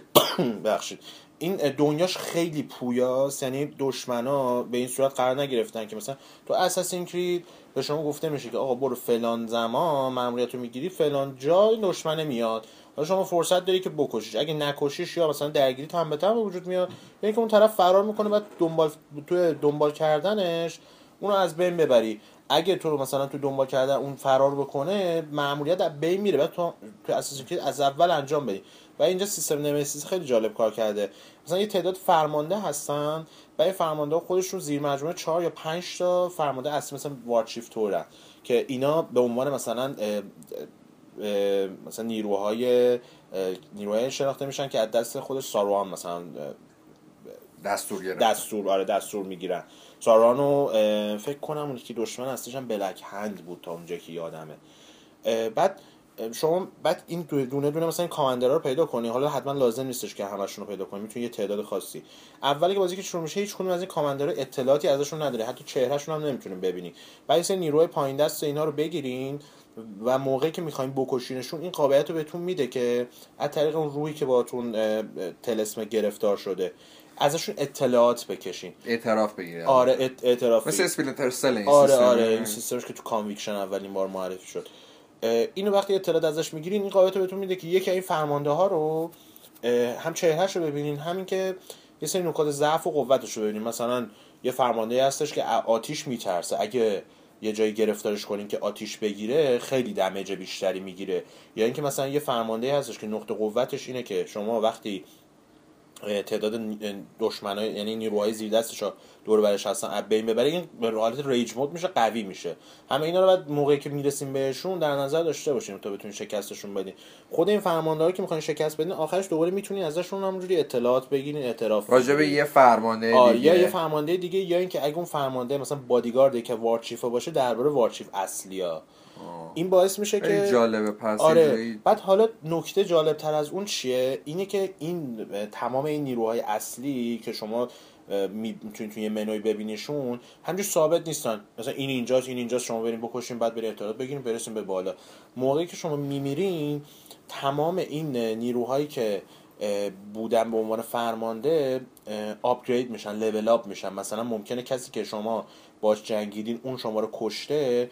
بخشید این دنیاش خیلی پویاست. یعنی دشمنا به این صورت قرار نگرفتن که مثلا تو اساسین کرید به شما گفته میشه که آقا برو فلان زمان ماموریت رو می‌گیری فلان جای دشمنه میاد. حالا شما فرصت داری که بکشیش. اگه نکشیش یا مثلا درگیری تن به تن وجود میاد یعنی که اون طرف فرار می‌کنه بعد دنبال تو دنبال کردنش اونو از بین ببری. اگه تو رو مثلا تو دنبال کردن اون فرار بکنه ماموریت از بین میره بعد تو تو از اول انجام بدی. و اینجا سیستم نمیسیس خیلی جالب کار کرده. مثلا یه تعداد فرمانده هستن و این فرمانده خودشون زیر مجموعه 4 یا 5 تا فرمانده اصلی مثلا وارچیف تورن که اینا به عنوان مثلا مثلا نیروهای نیروهای شناخته میشن که از دست خودش ساروان مثلا دستور گرفت دستور آره دستور می‌گیرن. سارانو فکر کنم اون که دشمن هستش هم بلک هند بود تا اونجا که یادمه. بعد شما بعد این دونه دونه مثلا این کاماندرها رو پیدا کنی. حالا حتما لازم نیستش که همشون رو پیدا کنی. می‌تونی یه تعداد خاصی. اولی که بازی که شروع میشه هیچ کدوم از این commander ها اطلاعاتی ازشون نداره حتی چهرهشون هم نمی‌تونین ببینی. بعد سری نیروی پایین دست اینا رو بگیرین. و موقعی که می‌خواین بکشینشون این قابلیت رو بهتون میده که از طریق اون روحی که باتون طلسم گرفتار شده ازشون اطلاعات بکشین. اعتراف بگیرید آره اعتراف مثل Splinter Cell این آره آره این سیستمش که تو Conviction اولین بار معرفی شد. اینو وقتی اطلاعات ازش می‌گیرین این قابلیت بهتون میده که یکی این فرمانده ها رو هم چهرهش رو ببینین همین که یه سری نکات ضعف و قوتش رو ببینین. مثلا یه فرمانده هستش که آتیش میترسه. اگه یه جایی گرفتارش کنین که آتیش بگیره خیلی دمیج بیشتری می‌گیره. یا اینکه مثلا یه فرمانده هستش که نقطه قوتش اینه که شما وقتی تعداد دشمنای یعنی نیروهای زیر دستش دور برش هستن از بین ببره این حالت ریج مود میشه قوی میشه. همه اینا رو بعد موقعی که می‌رسیم بهشون در نظر داشته باشیم تا بتونین شکستشون بدین. خود این فرمانداری که می‌خواین شکست بدین آخرش دوباره می‌تونین ازشون همونجوری اطلاعات بگیرین اعتراف راجع به یه فرمانده دیگه یا یه فرمانده دیگه یا اینکه اگه اون فرمانده مثلا بادیگارد که وارچیف باشه درباره وارچیف اصلیا این باعث میشه که جالبه. پس آره. بعد حالا نکته جالب تر از اون چیه؟ اینه که این تمام این نیروهای اصلی که شما می‌تونید توی منوی ببینیشون همجور ثابت نیستن. مثلا این اینجاست این اینجاست شما بریم بکشین بعد بریم اطلاعات بگیریم برسیم به بالا. موقعی که شما میمیرین تمام این نیروهایی که بودن به عنوان فرمانده upgrade میشن level up میشن. مثلا ممکنه کسی که شما باش جنگیدین اون شما رو کشته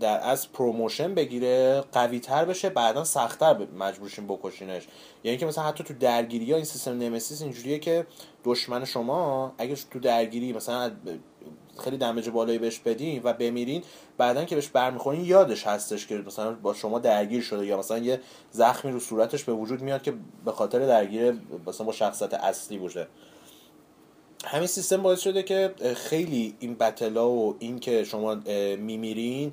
در ازاش promotion بگیره قوی تر بشه بعدا سختتر مجبورشین بکشینش. یعنی که مثلا حتی تو درگیری ها این سیستم Nemesis اینجوریه که دشمن شما اگه تو درگیری مثلا خیلی دمج بالایی بهش بدین و بمیرین بعدا که بهش برمیخورین یادش هستش که مثلا با شما درگیر شده یا مثلا یه زخمی رو صورتش به وجود میاد که به خاطر درگیر مثلا با شخصیت اصلی بوده. همین سیستم باعث شده که خیلی این بتلا و این که شما میمیرین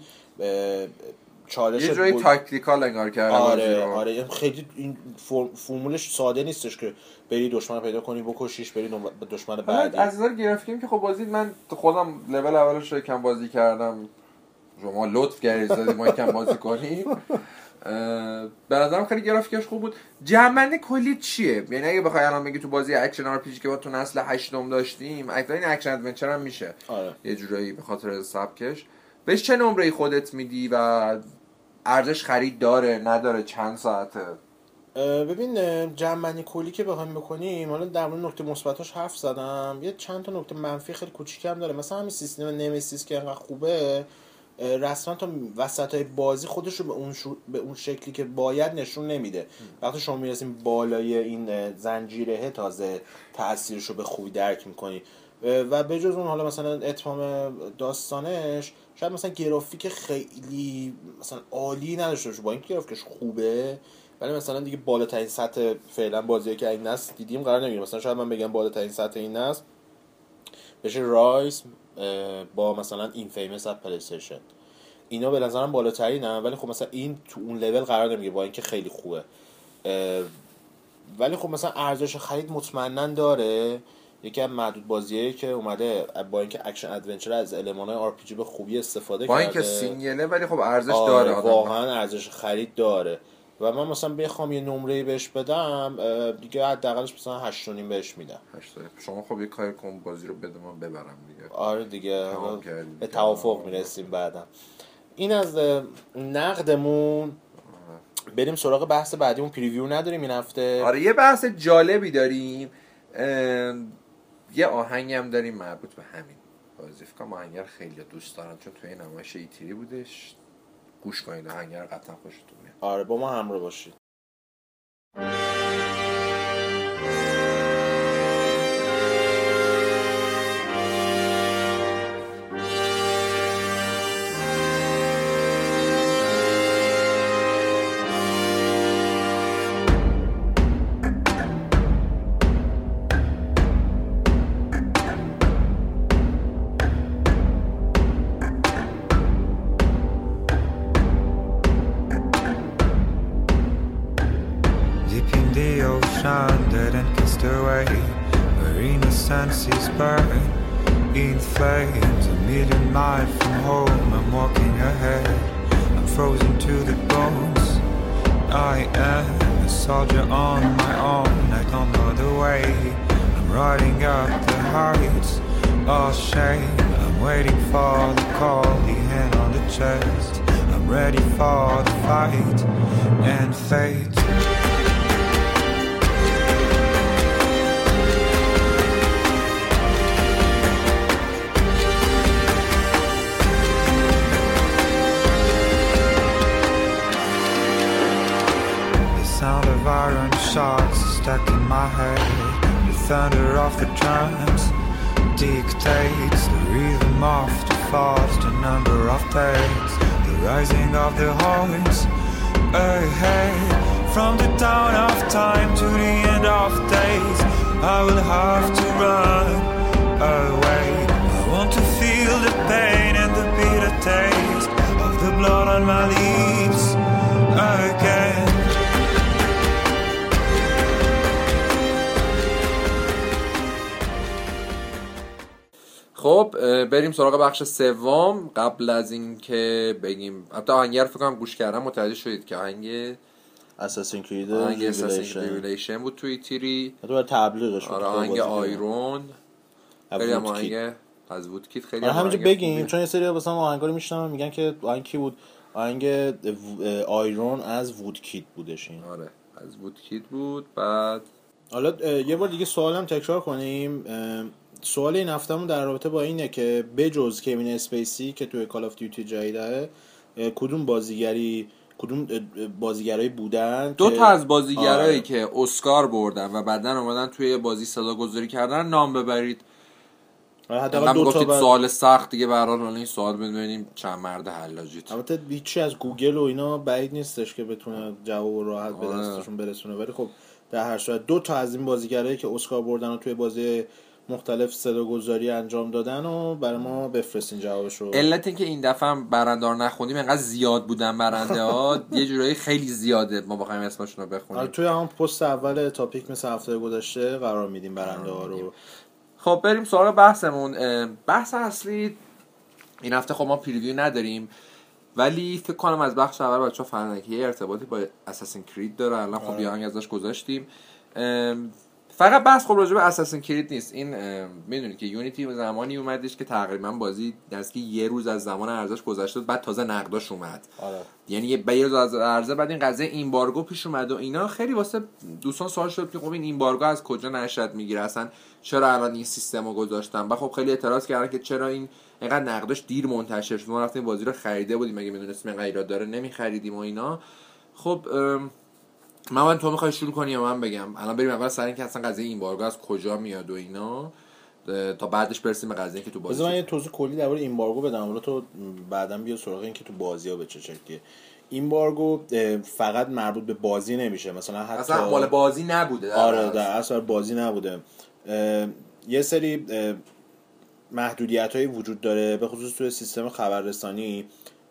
چالش یه جوری تاکتیکال انگار کرده آره آره خیلی این فرمولش ساده نیستش که بری دشمن پیدا کنی بکشیش بری دشمن بعدی. از نظر گرافیکی که خب بازی من خودم لول اولش رو کم بازی کردم. شما لطف کردید ما یکم بازی کنیم. به نظرم خیلی گرافیکش خوب بود. جمع‌بندی کلی چیه؟ یعنی اگه بخوای الان بگی تو بازی action RPG که با تو نسل هشتم داشتیم اکثر این action adventure هم میشه. آره. یه جورایی به خاطر سبکش. بهش چه نمره خودت میدی و ارزش خرید داره نداره چند ساعته؟ ببین جمعنی کلی که بخوایم بکنیم حالا در مورد نکته مثبتاش حرف زدم. یه چند تا نکته منفی خیلی کوچیکم داره. مثلا همین سیستم نمیسیس که انقدر خوبه. رسما تا وسط های بازی خودش رو به اون, به اون شکلی که باید نشون نمیده. وقتی شما می‌رسیم بالای این زنجیره تازه تاثیرش رو به خوبی درک می‌کنی. و به جز اون حالا مثلا اتمام داستانش شاید مثلا گرافیک خیلی مثلا عالی نداشته باشه. با اینکه گرافیکش خوبه ولی مثلا دیگه بالاترین سطح فعلا بازی که این نسل دیدیم قرار نمی‌گیره. مثلا شاید من بگم بالاترین سطح این نسل بشه Ryse با مثلا این Infamous از PlayStation اینا به نظرم بالاتری نه ولی خب مثلا این تو اون لول قرار نمی‌گیره با اینکه خیلی خوبه. ولی خب مثلا ارزش خرید مطمئنا داره. یکی از معدود بازیه که اومده با اینکه action adventure از المانای RPG به خوبی استفاده با اینکه single ه ولی خب ارزش آره داره واقعا ارزش خرید داره. و من مثلا بخوام یه نمره بهش بدم دیگه حداقلش مثلا 8 بهش میدم. شما خب یه کاری کن بازی رو بده من ببرم دیگه. آره دیگه به توافق می‌رسیم بعدم. این از نقدمون. بریم سراغ بحث بعدیمون. preview نداریم این هفته. آره یه بحث جالبی داریم. یه آهنگ هم داریم مربوط به همین بازی. فکر آهنگر خیلی دوست دارن چون توی نمایش ایتری بودش. گوش کنید آهنگر قطعا خوشتون آره با ما همراه باشید. stuck in my head. The thunder of the drums dictates the rhythm of the thoughts, the number of days, the rising of the horns hey, From the dawn of time to the end of days, I will have to run away. I want to feel the pain and the bitter taste of the blood on my lips again. خب بریم سراغ بخش سوم. قبل از اینکه بگیم حتی آهنگر فکر کنم گوش کردم متوجه شدید که آهنگ اساسین کرید آهنگ اساسین بود توی تیری. تو تبلیغش آره آهنگ آیرون. خیلی هم آهنگ از وودکیت خیلی آره همینجا بگیم چون یه سری مثلا آهنگا رو می‌شنون میگن که آهنگ کی بود؟ آهنگ Iron از Woodkid بودش این. آره از Woodkid بود بعد حالا یه بار دیگه سوالم تکرار کنیم. سوال این هفتهمون در رابطه با اینه که بجز کوین اسپیسی که توی Call of Duty جدیده کدوم بازیگری کدوم بازیگرایی بودن دو تا از بازیگرایی آره. که اسکار بردن و بعدا اومدن توی بازی صدا گذاری کردن نام ببرید آره، حداقل دو تا سوال سخت دیگه برای این سوال ببینیم چند مرد حلاجیت البته هیچی از گوگل و اینا بعید نیستش که بتونه جواب راحت به آره. دستشون برسونه ولی خب در هر صورت دو تا از این بازیگرایی که اسکار بردن و توی بازی مختلف صدا گذاری انجام دادن و برای ما بفرستین جوابش رو. علت اینکه این دفعه هم برنده رو نخونیم انقدر زیاد بودن برنده ها یه جورایی خیلی زیاده. ما بخوایم اسمشون رو بخونیم. آره، توی هم پست اول تاپیک مثل هفته گذشته قرار میدیم برنده ها رو. خب بریم سراغ بحثمون. بحث اصلی این هفته خب ما preview نداریم ولی فکر کنم از بخش اول بچه‌ها فهمیدن که یه ارتباطی با Assassin Creed داره. الان خب آره. یه ازش گذاشتیم. فقط بحث خب راجع به Assassin Creed نیست. این می‌دونید که Unity زمانی اومدش که تقریبا بازی نزدیک یه روز از زمان عرضه‌ش گذشته بعد تازه نقداش اومد. آره. یعنی یه روز از عرضه بعد این قضیه embargo پیش اومد و اینا. خیلی واسه دوستان سوال شد که خب این embargo از کجا نشأت می‌گیره؟ اصلا چرا الان این سیستم رو گذاشتن؟ و خب خیلی اعتراض کردن که چرا این اینقدر نقداش دیر منتشر شد؟ ما رفتیم بازی رو خریده بودیم. مگه می‌دونستیم اینقدر ایراد داره نمیخریدیم و اینا. خب من تو می‌خوای شروع کنی یا من بگم؟ الان بریم اول سر اینکه اصلا قضیه embargo از کجا میاد و اینا. تا بعدش برسیم به قضیه که تو بازی من یه توضیح کلی درباره embargo بدم. حالا تو بعدا بیا سراغ این که تو بازی ها به چه شکلیه. این بارگو فقط مربوط به بازی نمیشه. مثلا حتی اصلا مال بازی نبوده آره در اصل بازی نبوده. یه سری محدودیت هایی وجود داره به خصوص توی سیستم خبررسانی.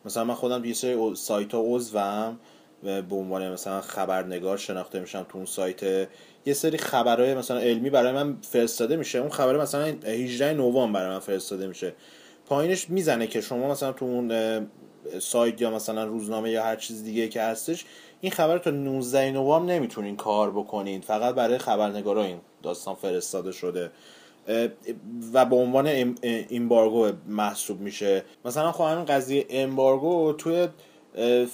مثلا من خودم یه سری سایت ها عضوم. به عنوان مثلا خبرنگار شناخته میشم تو اون سایت. یه سری خبرهای مثلا علمی برای من فرستاده میشه. اون خبر مثلا 18 نوامبر برای من فرستاده میشه. پایینش می‌زنه که شما مثلا تو اون سایت یا مثلا روزنامه یا هر چیز دیگه که هستش این خبر تا 19 نوامبر نمی‌تونین کار بکنین. فقط برای خبرنگارا این داستان فرستاده شده. و به عنوان embargo محسوب میشه. مثلا خب همین قضیه embargo توی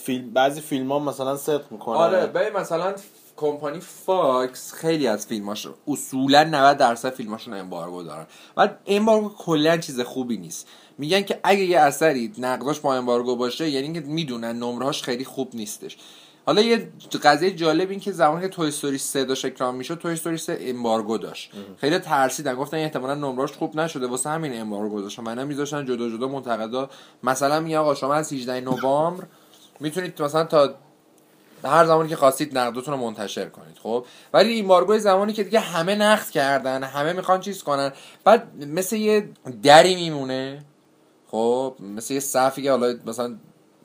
فیلم بعضی فیلم ها مثلا صدق می‌کنه آره ببین مثلا کمپانی Fox خیلی از فیلماش اصولا 90 درصد فیلماشون embargo دارن. و embargo کلا چیز خوبی نیست. میگن که اگه یه اثری نقداش با embargo باشه یعنی که می‌دونن نمرهاش خیلی خوب نیستش. حالا یه قضیه جالب این که زمانی که Toy Story 3 داشت اکران می‌شد Toy Story 3 embargo داشت. خیلی ترسیدن. گفتن احتمالا نمرش خوب نشده. واسه همین embargo گذاشتن. منم میذاشتن جدا جدا منتقدا. مثلا میگه آقا شما از 18 نوامبر می‌تونید مثلا تا هر زمانی که خواستید نقدتون رو منتشر کنید خب؟ ولی embargo زمانی که دیگه همه نقد کردن همه می‌خوان چیز کنن بعد مثل یه دری میمونه خب؟ مثل یه صفی که حالا مثلا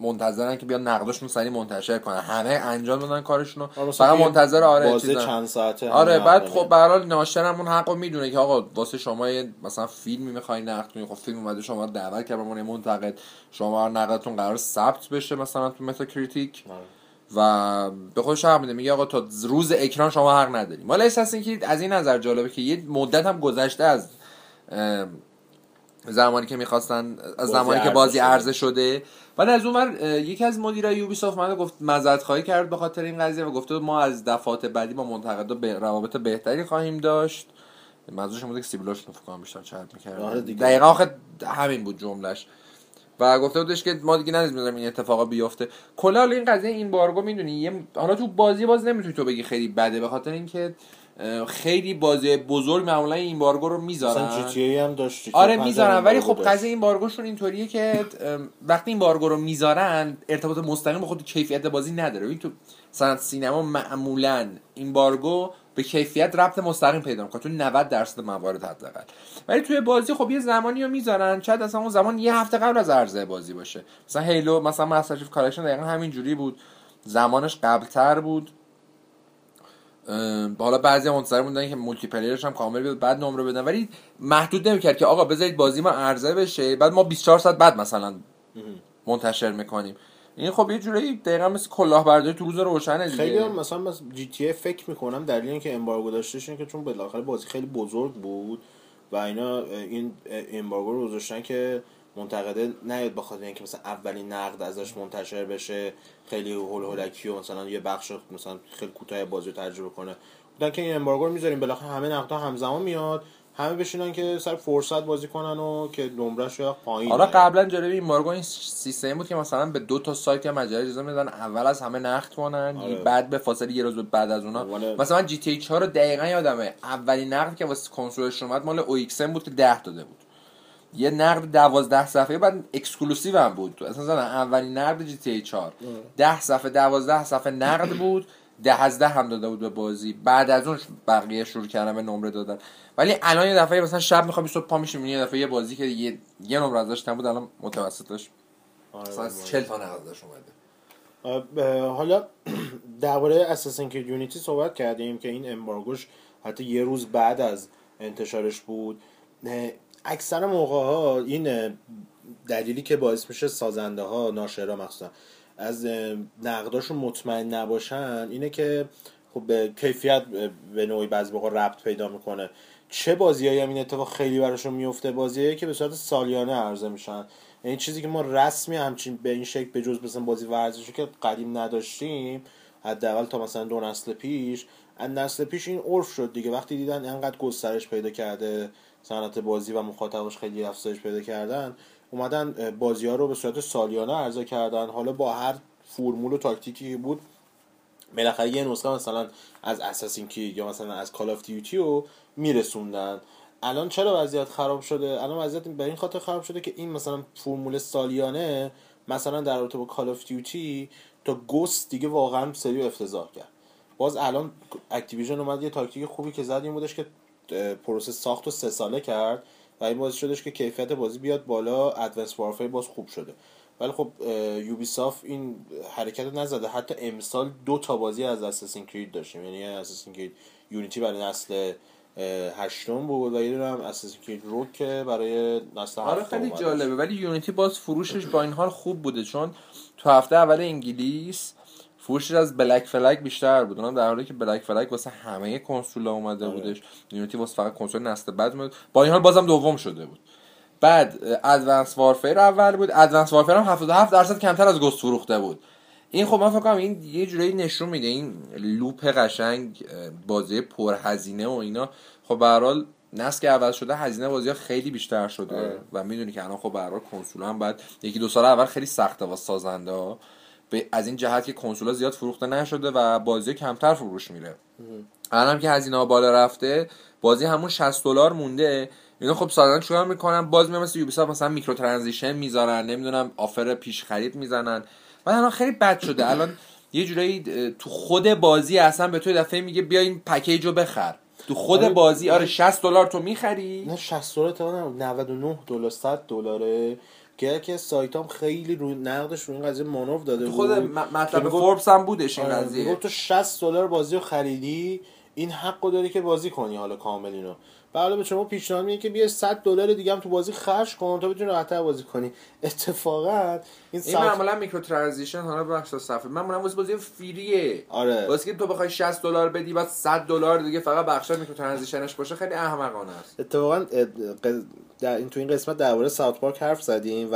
منتظرن که بیان نقدشون سری منتشر کنن. همه انجام بدن کارشون رو. فقط منتظر آره چند ساعته آره بعد خب به هر ناشرمون حقو می‌دونه که آقا واسه شما مثلا فیلمی می‌خواین نقد کنین. خب فیلم اومده شما دعوت کرد به منتقد. شما نقدتون قرار ثبت بشه مثلا تو Metacritic. آره. و به خودش حق میده. میگه آقا تا روز اکران شما حق نداری مال احساس که از این نظر جالبه که یه مدت هم گذشته از زمانی که می‌خواستن از زمانی که بازی عرضه شده. بعد از اون یکی از مدیرای یوبیسافت اومد گفت مزد خواهی کرد به خاطر این قضیه و گفته ما از دفعات بعدی با منتقدا به روابط بهتری خواهیم داشت. منظورش بوده که سیبیلاش فکر بیشتر چت می‌کرد. آره دقیقا آخه همین بود جملش و گفته بودش که ما دیگه نمی‌ذاریم این اتفاقا بیفته. کلا این قضیه embargo می‌دونی حالا تو بازی باز نمی‌تونی تو بگی خیلی بده به خاطر اینکه خیلی بازی بزرگ معمولا embargo رو می‌ذارن. مثلا GTA هم داشت آره می‌ذارن. ولی خب قضیه embargo شون اینطوریه که وقتی embargo رو می‌ذارن ارتباط مستقیم با خود کیفیت بازی نداره. این تو صنعت سینما معمولا embargo به کیفیت ربط مستقیم پیدا می‌کنه. تو 90 درصد موارد حداقل. ولی توی بازی خب یه زمانی رو می‌ذارن. شاید اصلا اون زمان یه هفته قبل از عرضه بازی باشه. مثلا Halo مثلا Master Chief Collection دقیقا همین جوری بود. زمانش قبلتر بود. حالا بعضی منتظر موندن که multiplayer ش هم کامل بیاد بعد نمره بدن. ولی محدود نمی‌کرد که آقا بذارید بازی ما عرضه بشه بعد ما 24 ساعت بعد مثلا منتشر می‌کنیم. این خب یه جوری دقیقا مثل کلاهبرداری تو روز روشنه دیگه. خیلی هم مثلا مثلا GTA فکر می‌کنم دلیل اینکه embargo داشتش که چون بالاخره بازی خیلی بزرگ بود و اینا این امبارگو رو گذاشتن که منتقده نیاد بخاطر اینکه مثلا اولین نقد ازش منتشر بشه. خیلی هول هولکی و مثلا یه بخش مثلا خیلی کوتاه بازی رو تجربه کنه. بودن که این امبارگو رو می‌ذاریم بالاخره همه نقدها همزمان میاد. همه بشینن که سر فرصت بازی کنن و که نمرش یا پایین. حالا قبلا جالب این مارگو این سیستم بود که مثلا به دو تا سایت یا مجله اجازه میدن اول از همه نقد کنن آره. بعد به فاصله یه روز بعد از اونا. مثلا GTA 4 رو دقیقا یادمه. اولین نقد که واسه کنسولش اومد مال OXM بود که 10 داده بود. یه نقد دوازده صفحه بعد exclusive هم بود. اصلا اولین نقد GTA 4 ده صفحه دوازده صفحه نقد بود ده از ده هم داده بود به بازی. بعد از اون بقیه شروع کردن به نمره دادن. ولی الان یه دفعه مثلا شب می‌خوام صبح پا میشیم. یه دفعه یه بازی که یه یه نمره ازش بود الان متوسطش مثلا 40 تا نقدش اومده. حالا درباره اساسن کرید یونیتی صحبت کردیم که این امبارگوش حتی یه روز بعد از انتشارش بود. اکثر موقع ها این دلیلی که باعث میشه سازنده ها ناشرا مخصوصا از نقداشون مطمئن نباشن اینه که خب به کیفیت به نوعی بعضی موقع ربط پیدا می‌کنه. چه بازیایی هم این اتفاق خیلی براشون میفته بازیایی که به صورت سالیانه عرضه میشن. این چیزی که ما رسمی همچین به این شکل به جز مثلا بازی ورزشی که قدیم نداشتیم حداقل تا مثلا دو نسل پیش از نسل پیش این عرف شد دیگه. وقتی دیدن انقدر گسترش پیدا کرده صنعت بازی و مخاطبش خیلی افزایش پیدا کردن اومدن بازی ها رو به صورت سالیانه عرضه کردن. حالا با هر فرمول و تاکتیکی بود بالاخره یه نسخه مثلا از Assassin's Creed یا مثلا از Call of Duty رو میرسوندن. الان چرا وضعیت خراب شده؟ الان وضعیت به این خاطر خراب شده که این مثلا فرمول سالیانه مثلا در رابطه با Call of Duty تا Ghosts دیگه واقعا سری افتضاح کرد. باز الان Activision اومد یه تاکتیک خوبی که زد این بودش که پروسه ساخت و سه ساله کرد و این باعث شدش که کیفیت بازی بیاد بالا Advanced Warfare باز خوب شده. ولی خب Ubisoft این حرکت رو نزده. حتی امسال دو تا بازی از Assassin's Creed داشتیم. یعنی Assassin's Creed یونیتی برای نسل هشتم بود و یه دونه هم اساسین روک که برای نسل آره خیلی جالبه. ولی یونیتی باز فروشش با این حال خوب بوده چون تو هفته اول انگلیس فروشش از بلک فلگ بیشتر بود. اونم در حالی که بلک فلگ واسه همه کنسول اومده آره. بودش. یونیتی واسه فقط کنسول نسل بعد بود با این حال بازم دوم شده بود. بعد ادوانس وارفیر اول بود. ادوانس وارفیر هم 77 درصد کمتر از گست فروخته بود. این خب من فکر کنم این یه جوری نشون میده. این loop قشنگ بازی پرهزینه و اینا. خب به هر نسل که عوض شده هزینه بازی ها خیلی بیشتر شده. آره. و می‌دونی که الان خب به کنسول هم بعد یکی دو سال اول خیلی سخته واسه سازنده ها. از این جهت که کنسول زیاد فروخته نشده و بازی کمتر فروش میره الان که هزینه ها بالا رفته بازی همون 60 دلار مونده. اینا خب سازنده چیکار می‌کنن؟ باز میام مثل Ubisoft مثلا microtransaction می‌ذارن نمی‌دونم offer پیش خرید می‌زنن. و الان خیلی بد شده. الان یه جورایی تو خود بازی اصلا به تو دفعه میگه بیا این پکیج رو بخر. تو خود آره بازی آره 60 دلار تو می‌خری؟ نه 60 دلار تا 99 دلار 100 دلاره. که که سایت هم خیلی رو نقدش رو این قضیه مانور داده بود. خود مطلب فوربس هم بودش این آره قضیه. تو 60 دلار بازی رو خریدی این حقو داری که بازی کنی حالا کامل اینو. حالا به شما پیشنهاد میگه که بیا 100 دلار دیگه هم تو بازی خرج کن تا بتونی راحت‌تر بازی کنی. اتفاقا این این معمولا microtransaction حالا بخش صفحه. من معمولا واسه بازی free ه. آره. واسه که تو بخوای 60 دلار بدی بعد 100 دلار دیگه فقط بخش microtransaction ش باشه. خیلی احمقانه است. اتفاقا در این تو این قسمت درباره South Park حرف زدیم و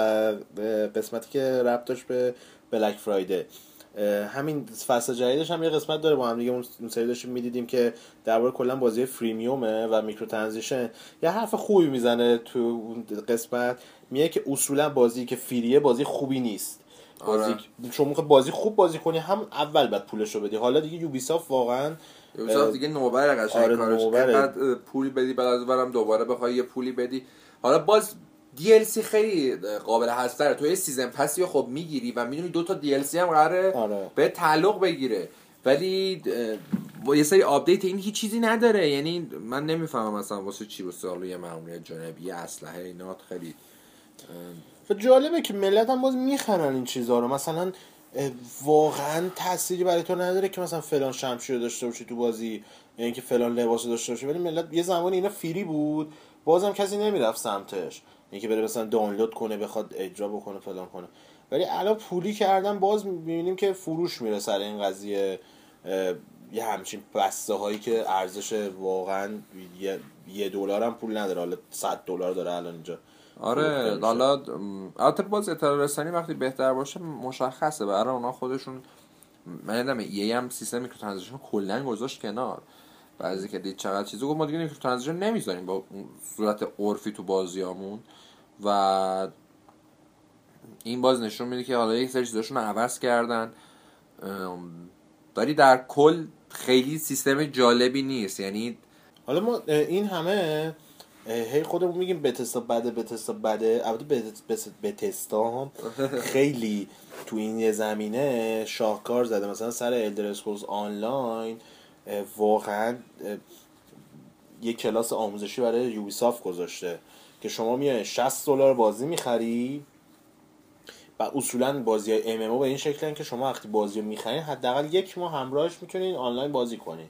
قسمتی که ربط داشت به Black Friday ه همین فصل جدیدش هم یه قسمت داره. با هم دیگه اون سری داشتیم می‌دیدیم که درباره کلا بازی freemium ه و microtransaction. یه حرف خوبی می‌زنه تو اون قسمت. میگه که اصولا بازی که فریه بازی خوبی نیست. بازی آره. شما بازی خوب بازی کنی هم اول بعد پولش رو بدی. حالا دیگه یوبیسافت واقعا یوبیسافت دیگه نوبره قشنگ آره کارش. بعد پول بدی بعد از برم دوباره بخوای یه پولی بدی. حالا باز DLC خیلی قابل حذف تو یه سیزن پسی خب می‌گیری و می‌دونی دو تا DLC هم قراره آره. به تعلق بگیره. ولی یه سری update این هیچ چیزی نداره. یعنی من نمی‌فهمم مثلا واسه چی واسه حالا یه معمولیت جانبی اسلحه اینا خیلی و جالبه که ملت هم باز می‌خرن این چیزها رو. مثلا واقعا تأثیری برای تو نداره که مثلا فلان شمشیر داشته باشی تو بازی یعنی که فلان لباس داشته باشی ولی ملت یه زمانی اینا free بود بازم کسی نمی‌رفت سمتش. اینکه بره مثلا دانلود کنه بخواد اجرا بکنه فلان کنه. ولی الان پولی کردن باز می‌بینیم که فروش میره سر این قضیه یه همچین بسته هایی که ارزش واقعا یه دلار هم پول نداره. حالا 100 دلار داره الان اینجا. آره حالا البته باز اطلاع رسانی وقتی بهتر باشه مشخصه برای اونا خودشون من یادم یه هم سیستم میکرو کلا گذاشت کنار. بعضی که دید چقدر چیزی گفت ما دیگه میکرو ترانزیشن نمی‌ذاریم با صورت عرفی تو بازیامون. و این باز نشون میده که حالا یک سری چیزاشون عوض کردن. داری در کل خیلی سیستم جالبی نیست. یعنی حالا ما این همه هی خودمون میگیم بتستا بده بتستا بده. البته بتستا هم خیلی تو این زمینه شاهکار زده. مثلا سر الدرسکوز آنلاین واقعا یه کلاس آموزشی برای یوبیسافت گذاشته. که شما میای 60 دلار بازی می‌خری و اصولا بازی های ام به این شکلن که شما وقتی بازی رو می‌خرین حداقل یک ماه همراهش می‌تونین آنلاین بازی کنین.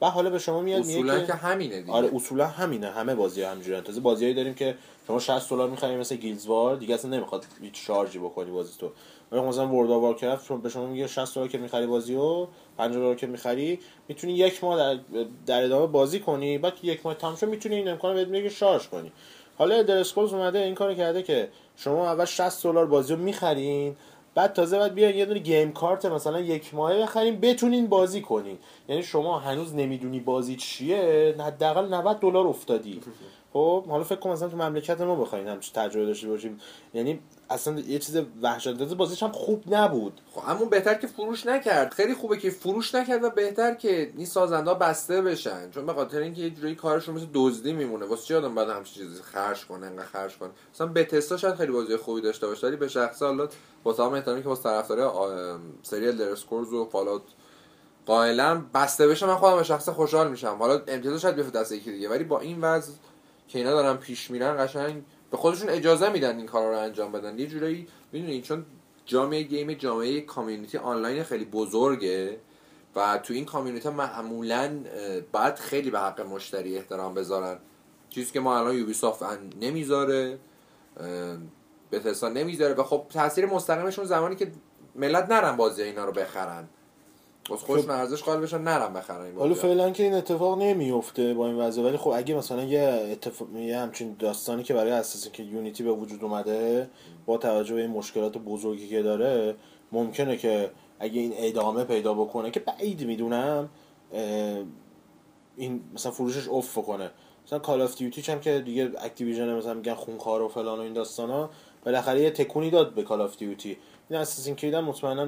و حالا به شما میاد اصولا که, که همینه دیگه. آره اصولا همینه. همه بازی ها همینجوری تازه بازیایی داریم که شما 60 دلار می‌خرین مثل گیلزوار دیگه اصلا نمی‌خواد هیچ شارژی بکنی بازی تو. ولی مثلا ورد اف وارکرافت به شما میگه 60 دلار که می‌خری بازی رو 50 دلار که می‌خری می‌تونی یک ماه در, در ادامه بازی کنی. بعد یک ماه تمام شد می‌تونی این امکان بهت میگه شارژ کنی. حالا درسکولز اومده این کارو کرده که شما اول 60 دلار بازی رو می‌خرین بعد تازه بعد بیاین یه دونه گیم کارت مثلا یک ماهه بخرین بتونین بازی کنین. یعنی شما هنوز نمی‌دونی بازی چیه حداقل 90 دلار افتادی. خب حالا فکر کنم مثلا تو مملکت ما بخواین همچین تجربه داشته باشیم. یعنی اصلا یه چیز وحشتناک بازیش هم خوب نبود. خب همون بهتر که فروش نکرد. خیلی خوبه که فروش نکرد و بهتر که این سازنده بسته بشن. چون به خاطر اینکه یه جوری کارشون مثل دزدی میمونه. واسه چی آدم بعد همچین چیزی خرج کنه انقدر خرج کنه؟ مثلا بتستا شاید خیلی بازی خوبی داشته باشه. ولی به شخص حالا واسه هم احترامی که واسه طرفدار سریال درسکورز و فالوت قائلا بسته بشه من خودم به شخص خوشحال میشم. حالا امتیاز شاید بیفته دست یکی دیگه. ولی با این وضع که اینا دارن پیش میرن قشنگ به خودشون اجازه میدن این کارا رو انجام بدن. یه جورایی می‌دونی چون جامعه گیم جامعه کامیونیتی آنلاین خیلی بزرگه و تو این کامیونیتی معمولا باید خیلی به حق مشتری احترام بذارن. چیزی که ما الان یوبیسافت نمی‌ذاره بتسا نمی‌ذاره و خب تاثیر مستقیمشون زمانی که ملت نرن بازی اینا رو بخرن. بس خب. ارزش قائل بشن نرم بخرن حالا فعلا که این اتفاق نمیفته با این وضع ولی خب اگه مثلا یه اتفاق یه همچین داستانی که برای اساسی که یونیتی به وجود اومده با توجه به این مشکلات بزرگی که داره ممکنه که اگه این ادامه پیدا بکنه که بعید می‌دونم این مثلا فروشش افت کنه مثلا Call of Duty هم که دیگه Activision مثلا میگن خونخوار و فلان و این داستانا بالاخره یه تکونی داد به Call of Duty این Assassin's Creed مطمئنا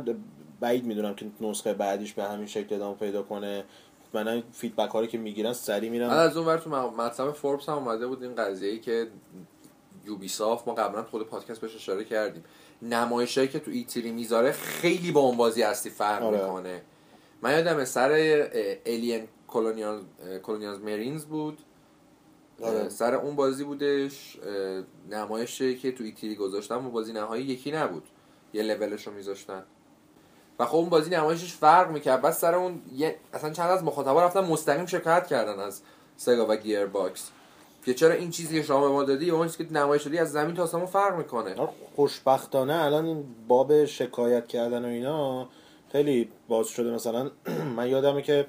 بعید می‌دونم که نسخه بعدیش به همین شکل ادامه پیدا کنه. من feedback هایی که می‌گیرن سری میرن از اون ور تو مطلب فوربس هم اومده بود این قضیه ای که یوبی ما قبلا خود پادکست بهش اشاره کردیم. نمایشایی که تو ایتری می‌ذاره خیلی با اون بازی اصلی فرق آره. می‌کنه. من یادم سر الین کلونیال کلونیال مرینز بود. آره. سر اون بازی بودش. نمایشی که تو ایتری گذاشتم و بازی نهایی یکی نبود. یه لولش رو میذاشتن. و خب اون بازی نمایشش فرق می‌کرد. بعد سر اون یه اصلا چند از مخاطبا رفتن مستقیم شکایت کردن از Sega و گیر باکس که چرا این چیزی که شما به ما دادی اون چیزی که نمایش دادی از زمین تا آسمون فرق می‌کنه. خوشبختانه الان این باب شکایت کردن و اینا خیلی باز شده مثلا من یادمه که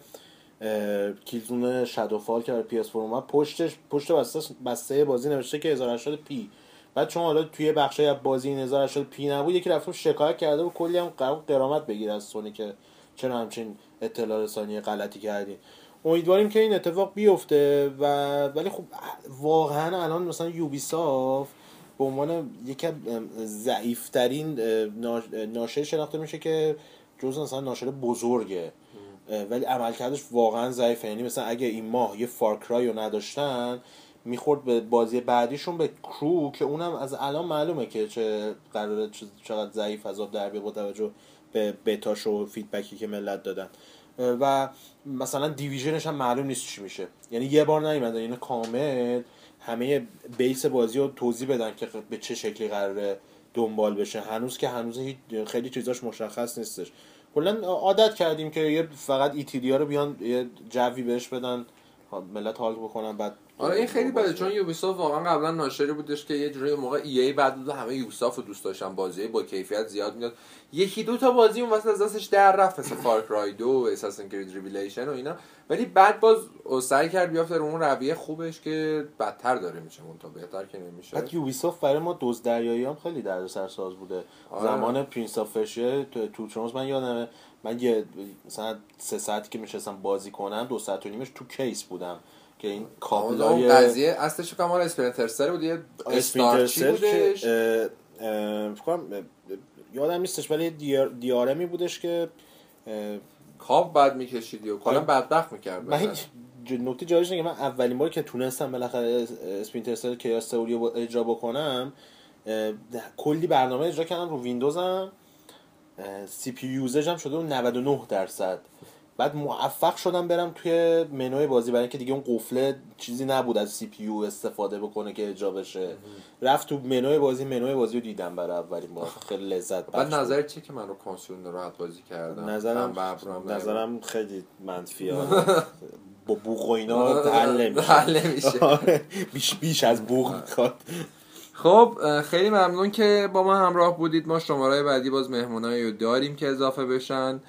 کیلزون شادوفال که پی اس پشتش پشت بسته بسته بازی نوشته که 1080 پی بعد چون حالا توی بخشی از بازی این 1080 پی نبود یکی رفته شکایت کرده و کلی هم قرار قرامت بگیره از سونی که چرا همچین اطلاع رسانی غلطی کردین. امیدواریم که این اتفاق بیفته و ولی خب واقعا الان مثلا یوبی صاف به عنوان یکی ضعیفترین ناشر شناخته میشه که جز مثلا ناشر بزرگه. ولی عملکردش واقعا ضعیفه. یعنی مثلا اگه این ماه یه فارکرای رو نداشتن می‌خورد به بازی بعدیشون به کرو که اونم از الان معلومه که چه قراره چقدر ضعیف از آب در با توجه به بتاش و feedback ی که ملت دادن. و مثلا Division ش هم معلوم نیست چی میشه. یعنی یه بار نیومدن یعنی کامل همه base بازی رو توضیح بدن که به چه شکلی قراره دنبال بشه. هنوز که هنوز خیلی چیزاش مشخص نیستش. کلا عادت کردیم که یه فقط ایتیدیا رو بیان یه جوی بهش بدن ملت حال بکنن بعد آره این خیلی بده چون Ubisoft واقعا قبلا ناشری بودش که یه جوری موقع ای ای بعد بود همه Ubisoft رو دوست داشتن بازی با کیفیت زیاد میاد یکی دو تا بازی اون وسط از دستش در رفت مثل Far Cry 2 Assassin's Creed Revelations و اینا. ولی بعد باز سعی کرد بیافته رو اون رویه خوبش که بدتر داره میشه اون تا بهتر که نمیشه. بعد Ubisoft برای ما دزد دریایی هم خیلی دردسر ساز بوده. آره. زمان Prince of Two, Two Thrones من یادمه من یه مثلا سه ساعتی که میشستم بازی کنم دو ساعت و نیمش تو case بودم. که این کابلای قضیه اصلش کامل Splinter Cell بود یه Star چی بودش. یادم نیستش ولی دیار دیارمی بودش که کاب بعد میکشیدی و کلا بدبخت می‌کرد من نکته جالبش که من اولین بار که تونستم بالاخره Splinter Cell Chaos Theory اجرا بکنم کلی برنامه اجرا کردم رو ویندوزم CPU usage ش هم شده اون 99 درصد. بعد موفق شدم برم توی منوی بازی برای اینکه دیگه اون قفله چیزی نبود از CPU استفاده بکنه که اجرا بشه. رفت تو منوی بازی منوی بازی رو دیدم برای اولین بار. خیلی لذت بخش بعد نظر چی که من رو کنسول راحت بازی کردم؟ نظرم نظرم خیلی منفیه با بوق و اینا حل نمیشه. آره، بیش بیش از بوق می‌خواد خب خیلی ممنون که با ما همراه بودید. ما شماره بعدی باز مهمونایی رو داریم که اضافه بشن.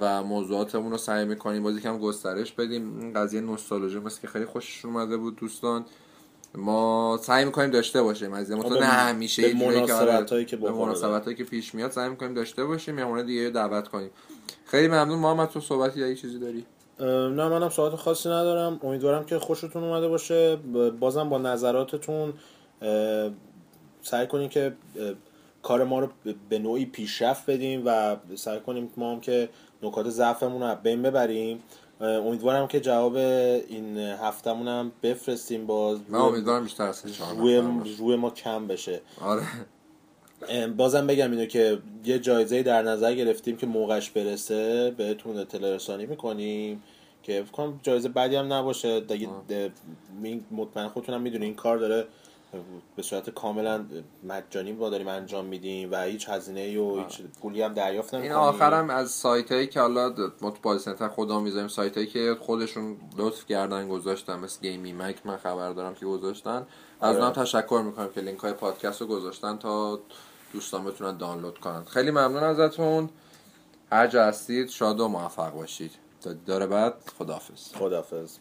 و موضوعاتمون رو سعی می‌کنیم باز یکم گسترش بدیم. این قضیه نوستالژی مثل که خیلی خوشش اومده بود دوستان. ما سعی می‌کنیم داشته باشیم. از این نه همیشه به مناسبت هایی که به مناسبت هایی که پیش میاد سعی می‌کنیم داشته باشیم. یا دیگه دعوت کنیم. خیلی ممنون. محمد تو صحبتی یا چیزی داری؟ نه منم صحبت خاصی ندارم. امیدوارم که خوشتون اومده باشه. بازم با نظراتتون سعی کنیم که کار ما رو به نوعی پیشرفت بدیم و سعی کنیم ما هم که نکات ضعفمون رو بین ببریم. امیدوارم که جواب این هفتمون هم بفرستیم باز. من امیدوارم بیشتر روی, روی ما کم بشه. آره. بازم بگم اینو که یه جایزه در نظر گرفتیم که موقعش برسه بهتون اطلاع رسانی می‌کنیم که فکر جایزه بعدی هم نباشه. دیگه مطمئن خودتونم می‌دونی این کار داره به صورت کاملا مجانی با داریم انجام میدیم و هیچ هزینه و هیچ پولی هم دریافت این نمی‌کنیم. آخرم از سایت هایی که حالا متبال سنتر خدا می‌ذاریم سایت هایی که خودشون لطف کردن گذاشتن مثل گیمی مک من خبر دارم که گذاشتن. از آره. اونم تشکر می‌کنم که لینک های پادکست رو گذاشتن تا دوستان بتونن دانلود کنن. خیلی ممنون ازتون. هر جا هستید شاد و موفق باشید. تا دیدار بعد خداحافظ. خدافظ